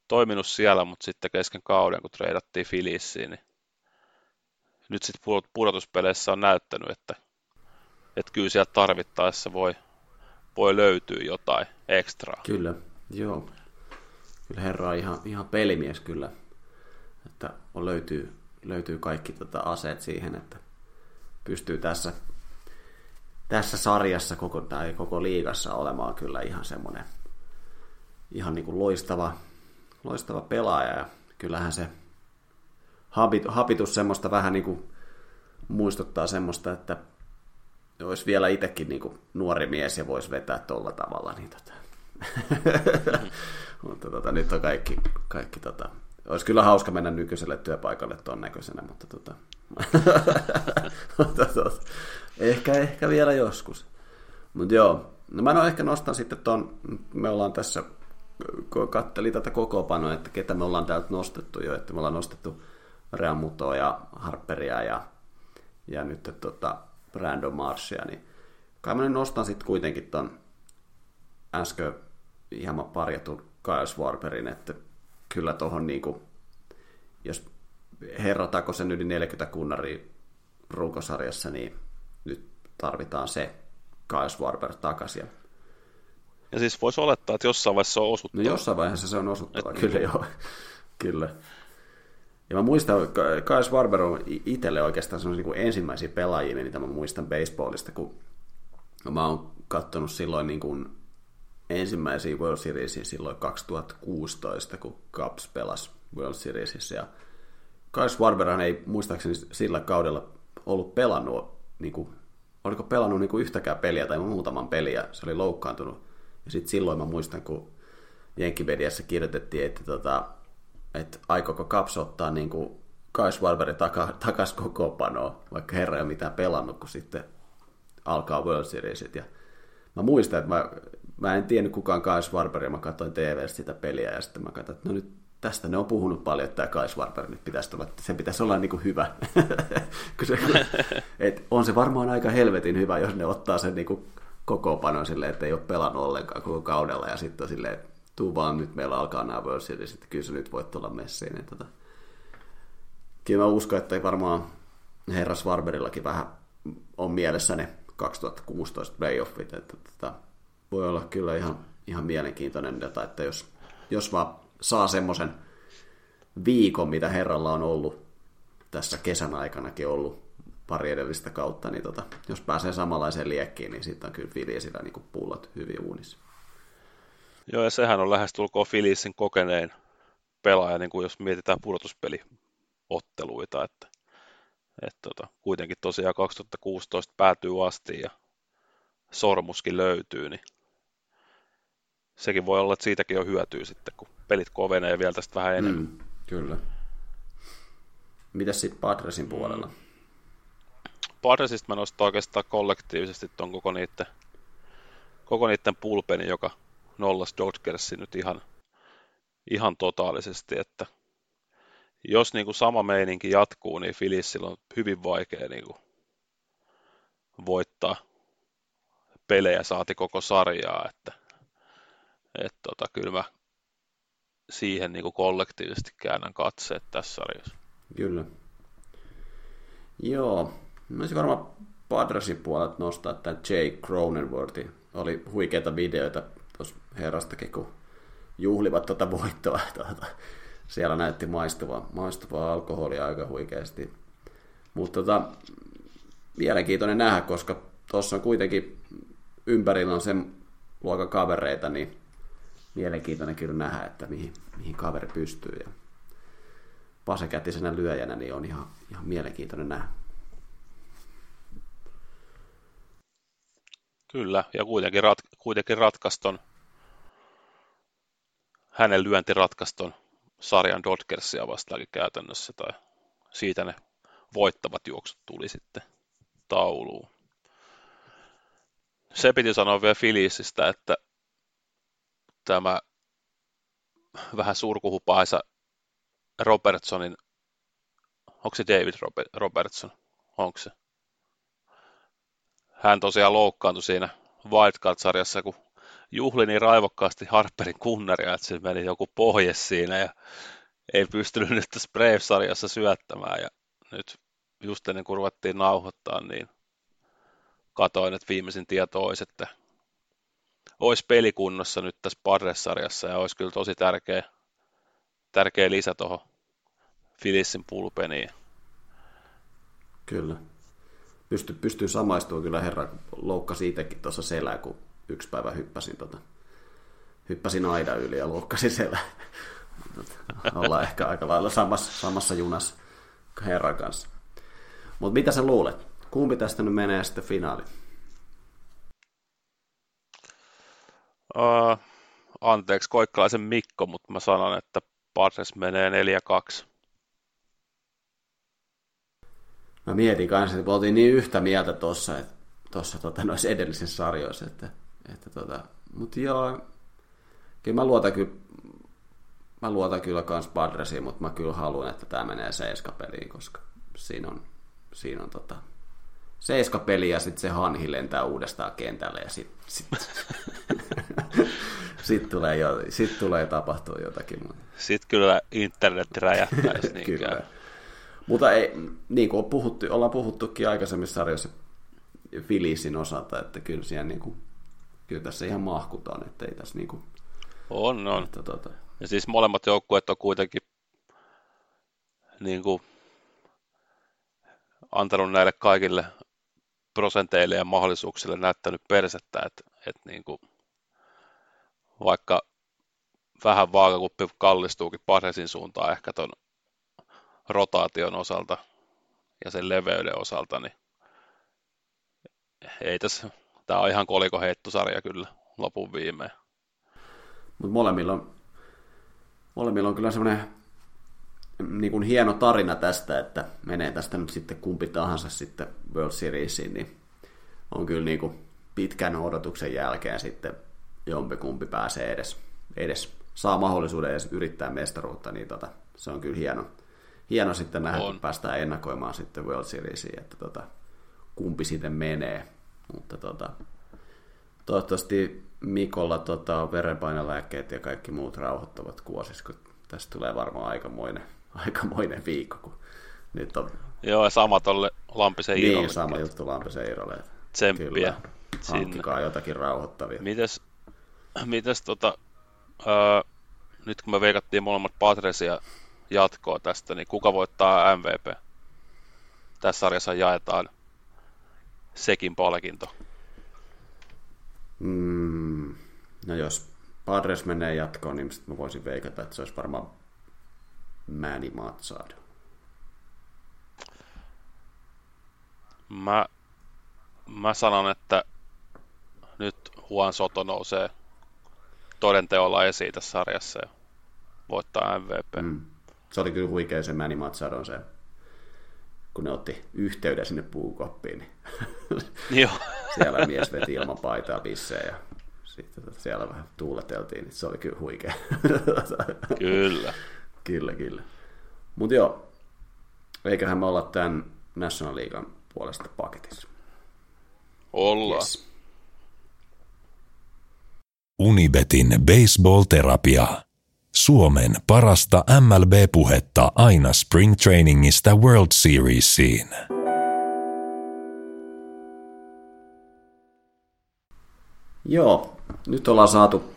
toiminut siellä, mutta sitten kesken kauden, kun treidattiin Filissiin, niin nyt sitten pudotuspeleissä on näyttänyt, että, että kyllä sieltä tarvittaessa voi, voi löytyä jotain ekstraa. Kyllä, joo. Kyllä herra on ihan, ihan pelimies kyllä, että on löytyy, löytyy kaikki tota aseet siihen, että pystyy tässä, tässä sarjassa koko, tai koko liigassa olemaan kyllä ihan semmoinen ihan niin kuin loistava, loistava pelaaja ja kyllähän se habitus semmoista vähän niin kuin muistuttaa semmoista, että olisi vielä itsekin niin kuin nuori mies ja voisi vetää tuolla tavalla, niin tota. mutta tota, nyt on kaikki, kaikki tota, olisi kyllä hauska mennä nykyiselle työpaikalle tuon näköisenä, mutta tota, tota, ehkä, ehkä vielä joskus. Mutta joo, no mä no ehkä nostan sitten tuon, me ollaan tässä, kun kattelin tätä kokoopanoa, että ketä me ollaan täältä nostettu jo, että me ollaan nostettu Reamutoa ja Harperia ja, ja nyt tota Brandon Marshia, niin kai mä nyt nostan sitten kuitenkin ton äsken hieman parjatun Kyle Swarberin, että kyllä tuohon niinku, jos herratako sen yli 40 kunnaria runkosarjassa, niin nyt tarvitaan se Kyle Swarber takaisin. Ja siis voisi olettaa, että jossain vaiheessa se on osuttava. No jossain vaiheessa se on osuttava, Et kyllä niin. joo. kyllä. Ja mä muistan, Kyle Swarber on itselle oikeastaan sellaisia niin ensimmäisiä pelaajia, mitä mä muistan baseballista, kun mä oon katsonut silloin niin kuin ensimmäisiä World Seriesia silloin 2016, kun Cubs pelasi World Seriesissä. Ja Kyle Schwarberhan ei muistaakseni sillä kaudella ollut pelannut, niin kuin, oliko pelannut niin kuin yhtäkään peliä tai muutaman peliä, se oli loukkaantunut. Ja sitten silloin mä muistan, kun Jenkkimediassa kirjoitettiin, että, tota, että aikooko Caps ottaa niin kuin Kai Schwarberin taka, takas panoa, vaikka herra ei ole mitään pelannut, kun sitten alkaa World Seriesit. Ja mä muistan, että mä mä en tiennyt kukaan Kai Schwarber, ja mä katsoin tv sitä peliä, ja sitten mä katsoin, että no nyt tästä ne on puhunut paljon, että tämä Kai Schwarber nyt pitäisi olla, sen pitäisi olla niin kuin hyvä. se, et on se varmaan aika helvetin hyvä, jos ne ottaa sen niin kuin panon silleen, että ei ole pelannut ollenkaan koko kaudella, ja sitten silleen, tuu vaan nyt meillä alkaa nämä World Series, että kyllä sä nyt voit tulla messiin. Niin tota, kyllä mä uskon, että varmaan herra Schwarberillakin vähän on mielessä ne 2016 playoffit, että tota, voi olla kyllä ihan, ihan mielenkiintoinen data, että jos, jos vaan saa semmoisen viikon, mitä herralla on ollut tässä kesän aikanakin ollut pari edellistä kautta, niin tota, jos pääsee samanlaiseen liekkiin, niin sitten on kyllä Filisillä niin pullot hyvin uunissa. Joo, ja sehän on lähestulkoon Filisin kokenein pelaaja, niin kuin jos mietitään pudotuspeliotteluita, että, että tota, kuitenkin tosiaan 2016 päätyy asti ja sormuskin löytyy, niin sekin voi olla, että siitäkin on hyötyä sitten, kun pelit kovenee vielä tästä vähän enemmän. Mm, kyllä. Mitäs sitten Padresin puolella? Mm. Padresista mä nostan oikeastaan kollektiivisesti tuon koko niiden, koko niiden pulpeni, joka nollas Dodgersin nyt ihan, ihan totaalisesti, että jos niin kuin sama meininki jatkuu, niin Philliesillä on hyvin vaikea niin kuin voittaa pelejä saati koko sarjaa, että että tota, kyllä mä siihen niin kollektiivisesti käännän katseet tässä sarjassa. Kyllä. Joo, mä olisin varmaan Padresin puolelta nostaa että Jay Cronenworthy. Oli huikeita videoita tuossa herrastakin, kun juhlivat tuota voittoa. Tuota, siellä näytti maistuvaa, maistuvaa alkoholia aika huikeasti. Mutta tota, mielenkiintoinen nähdä, koska tuossa on kuitenkin ympärillä on sen luokan kavereita, niin mielenkiintoinen kyllä nähdä, että mihin, mihin kaveri pystyy. Ja pasekätisenä lyöjänä niin on ihan, ihan mielenkiintoinen nähdä. Kyllä, ja kuitenkin, rat, kuitenkin ratkaiston, hänen lyönti ratkaiston sarjan Dodgersia vastaakin käytännössä, tai siitä ne voittavat juoksut tuli sitten tauluun. Se piti sanoa vielä Filisistä, että tämä vähän surkuhupaisa Robertsonin, onko se David Robertson, onko se? Hän tosiaan loukkaantui siinä Wildcard-sarjassa, kun juhli niin raivokkaasti Harperin kunnaria, että se meni joku pohje siinä ja ei pystynyt nyt tässä Brave-sarjassa syöttämään ja nyt just ennen kuin ruvettiin nauhoittaa, niin katoin, että viimeisin tieto olisi, että olisi pelikunnossa nyt tässä Padres-sarjassa ja olisi kyllä tosi tärkeä, tärkeä lisä tuohon Filissin pulpeniin. Kyllä. Pysty, pystyy samaistumaan kyllä herra loukka siitäkin tuossa selää, kun yksi päivä hyppäsin, tota, hyppäsin aida yli ja loukkasin siellä. Ollaan ehkä aika lailla samassa, samassa junassa herran kanssa. Mutta mitä sä luulet? Kumpi tästä nyt menee sitten finaaliin? Anteeksi Koikkalaisen Mikko, mutta mä sanon, että Padres menee 4-2. Mä mietin kanssa, että oltiin niin yhtä mieltä tuossa, että tuossa tota, noissa edellisissä sarjoissa, että, että tota, mutta joo, kyllä mä luotan kyllä, mä luotan kyllä kans Padresiin, mutta mä kyllä haluan, että tämä menee seiskapeliin, koska siinä on, siinä on tota, seiskapeli ja sitten se Hanhi lentää uudestaan kentälle ja sitten sit, sit tulee, jo, sit tulee tapahtua jotakin. Sitten kyllä internet räjähtää, jos niin kyllä. Mutta ei, niin kuin on puhuttu, ollaan puhuttukin aikaisemmissa sarjoissa Filisin osalta, että kyllä, siellä niin kuin, kyllä tässä ihan mahkutaan, että ei tässä niin kuin, on, on. Että, tuota... Ja siis molemmat joukkueet on kuitenkin niin kuin, antanut näille kaikille prosenteille ja mahdollisuuksille näyttänyt persettä, että, että niin kuin, vaikka vähän vaakakuppi kallistuukin Paresin suuntaan ehkä ton rotaation osalta ja sen leveyden osalta, niin ei tässä, tämä on ihan kolikoheittosarja kyllä lopun viimein. Mutta molemmilla on, molemmilla on kyllä semmoinen niin kuin hieno tarina tästä, että menee tästä nyt sitten kumpi tahansa sitten World Seriesiin, niin on kyllä niin kuin pitkän odotuksen jälkeen sitten jompikumpi pääsee edes, edes saa mahdollisuuden edes yrittää mestaruutta, niin tota, se on kyllä hieno, hieno sitten nähdä, on. että päästään ennakoimaan sitten World Seriesiin, että tota, kumpi sitten menee. Mutta tota, toivottavasti Mikolla tota, verenpainelääkkeet ja kaikki muut rauhoittavat kuosis, kun tästä tulee varmaan aikamoinen, aikamoinen viikko, kun nyt on... Joo, sama tolle Lampisen Irolle. Niin, sama juttu Lampisen Irolle. Tsemppiä. Hankkikaa jotakin rauhoittavia. Mites, mites tota, öö, nyt kun me veikattiin molemmat Patresia jatkoa tästä, niin kuka voittaa MVP? Tässä sarjassa jaetaan sekin palkinto. Mm, no jos Padres menee jatkoon, niin sitten mä voisin veikata, että se olisi varmaan Manny Matsado. Mä, mä sanon, että nyt Juan Soto nousee todenteolla esiin tässä sarjassa ja voittaa MVP. Mm. Se oli kyllä huikea se Manny Matsadon se, kun ne otti yhteyden sinne puukoppiin. Niin Joo. siellä mies veti ilman paitaa bissejä ja sitten tota siellä vähän tuuleteltiin, niin se oli kyllä huikea. kyllä. kyllä, kyllä. Mutta joo, eiköhän me olla tämän National Leaguean puolesta paketissa. Ollaan. Yes. Unibetin baseball-terapia. Suomen parasta MLB-puhetta aina Spring Trainingista World Seriesiin. Joo, nyt ollaan saatu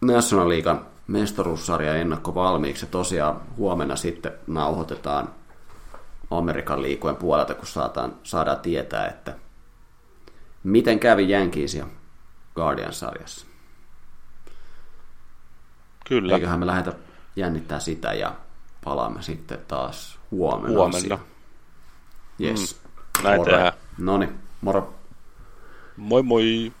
National Leaguean mestaruussarja ennakko valmiiksi. Ja tosiaan huomenna sitten nauhoitetaan Amerikan liikojen puolelta, kun saadaan, saadaan tietää, että miten kävi ja Guardian-sarjassa. Kyllä. Eiköhän me lähdetä jännittää sitä ja palaamme sitten taas huomenna. Huomenna. Yes. Mm, näin tehdään. Noni, moro. Moi moi.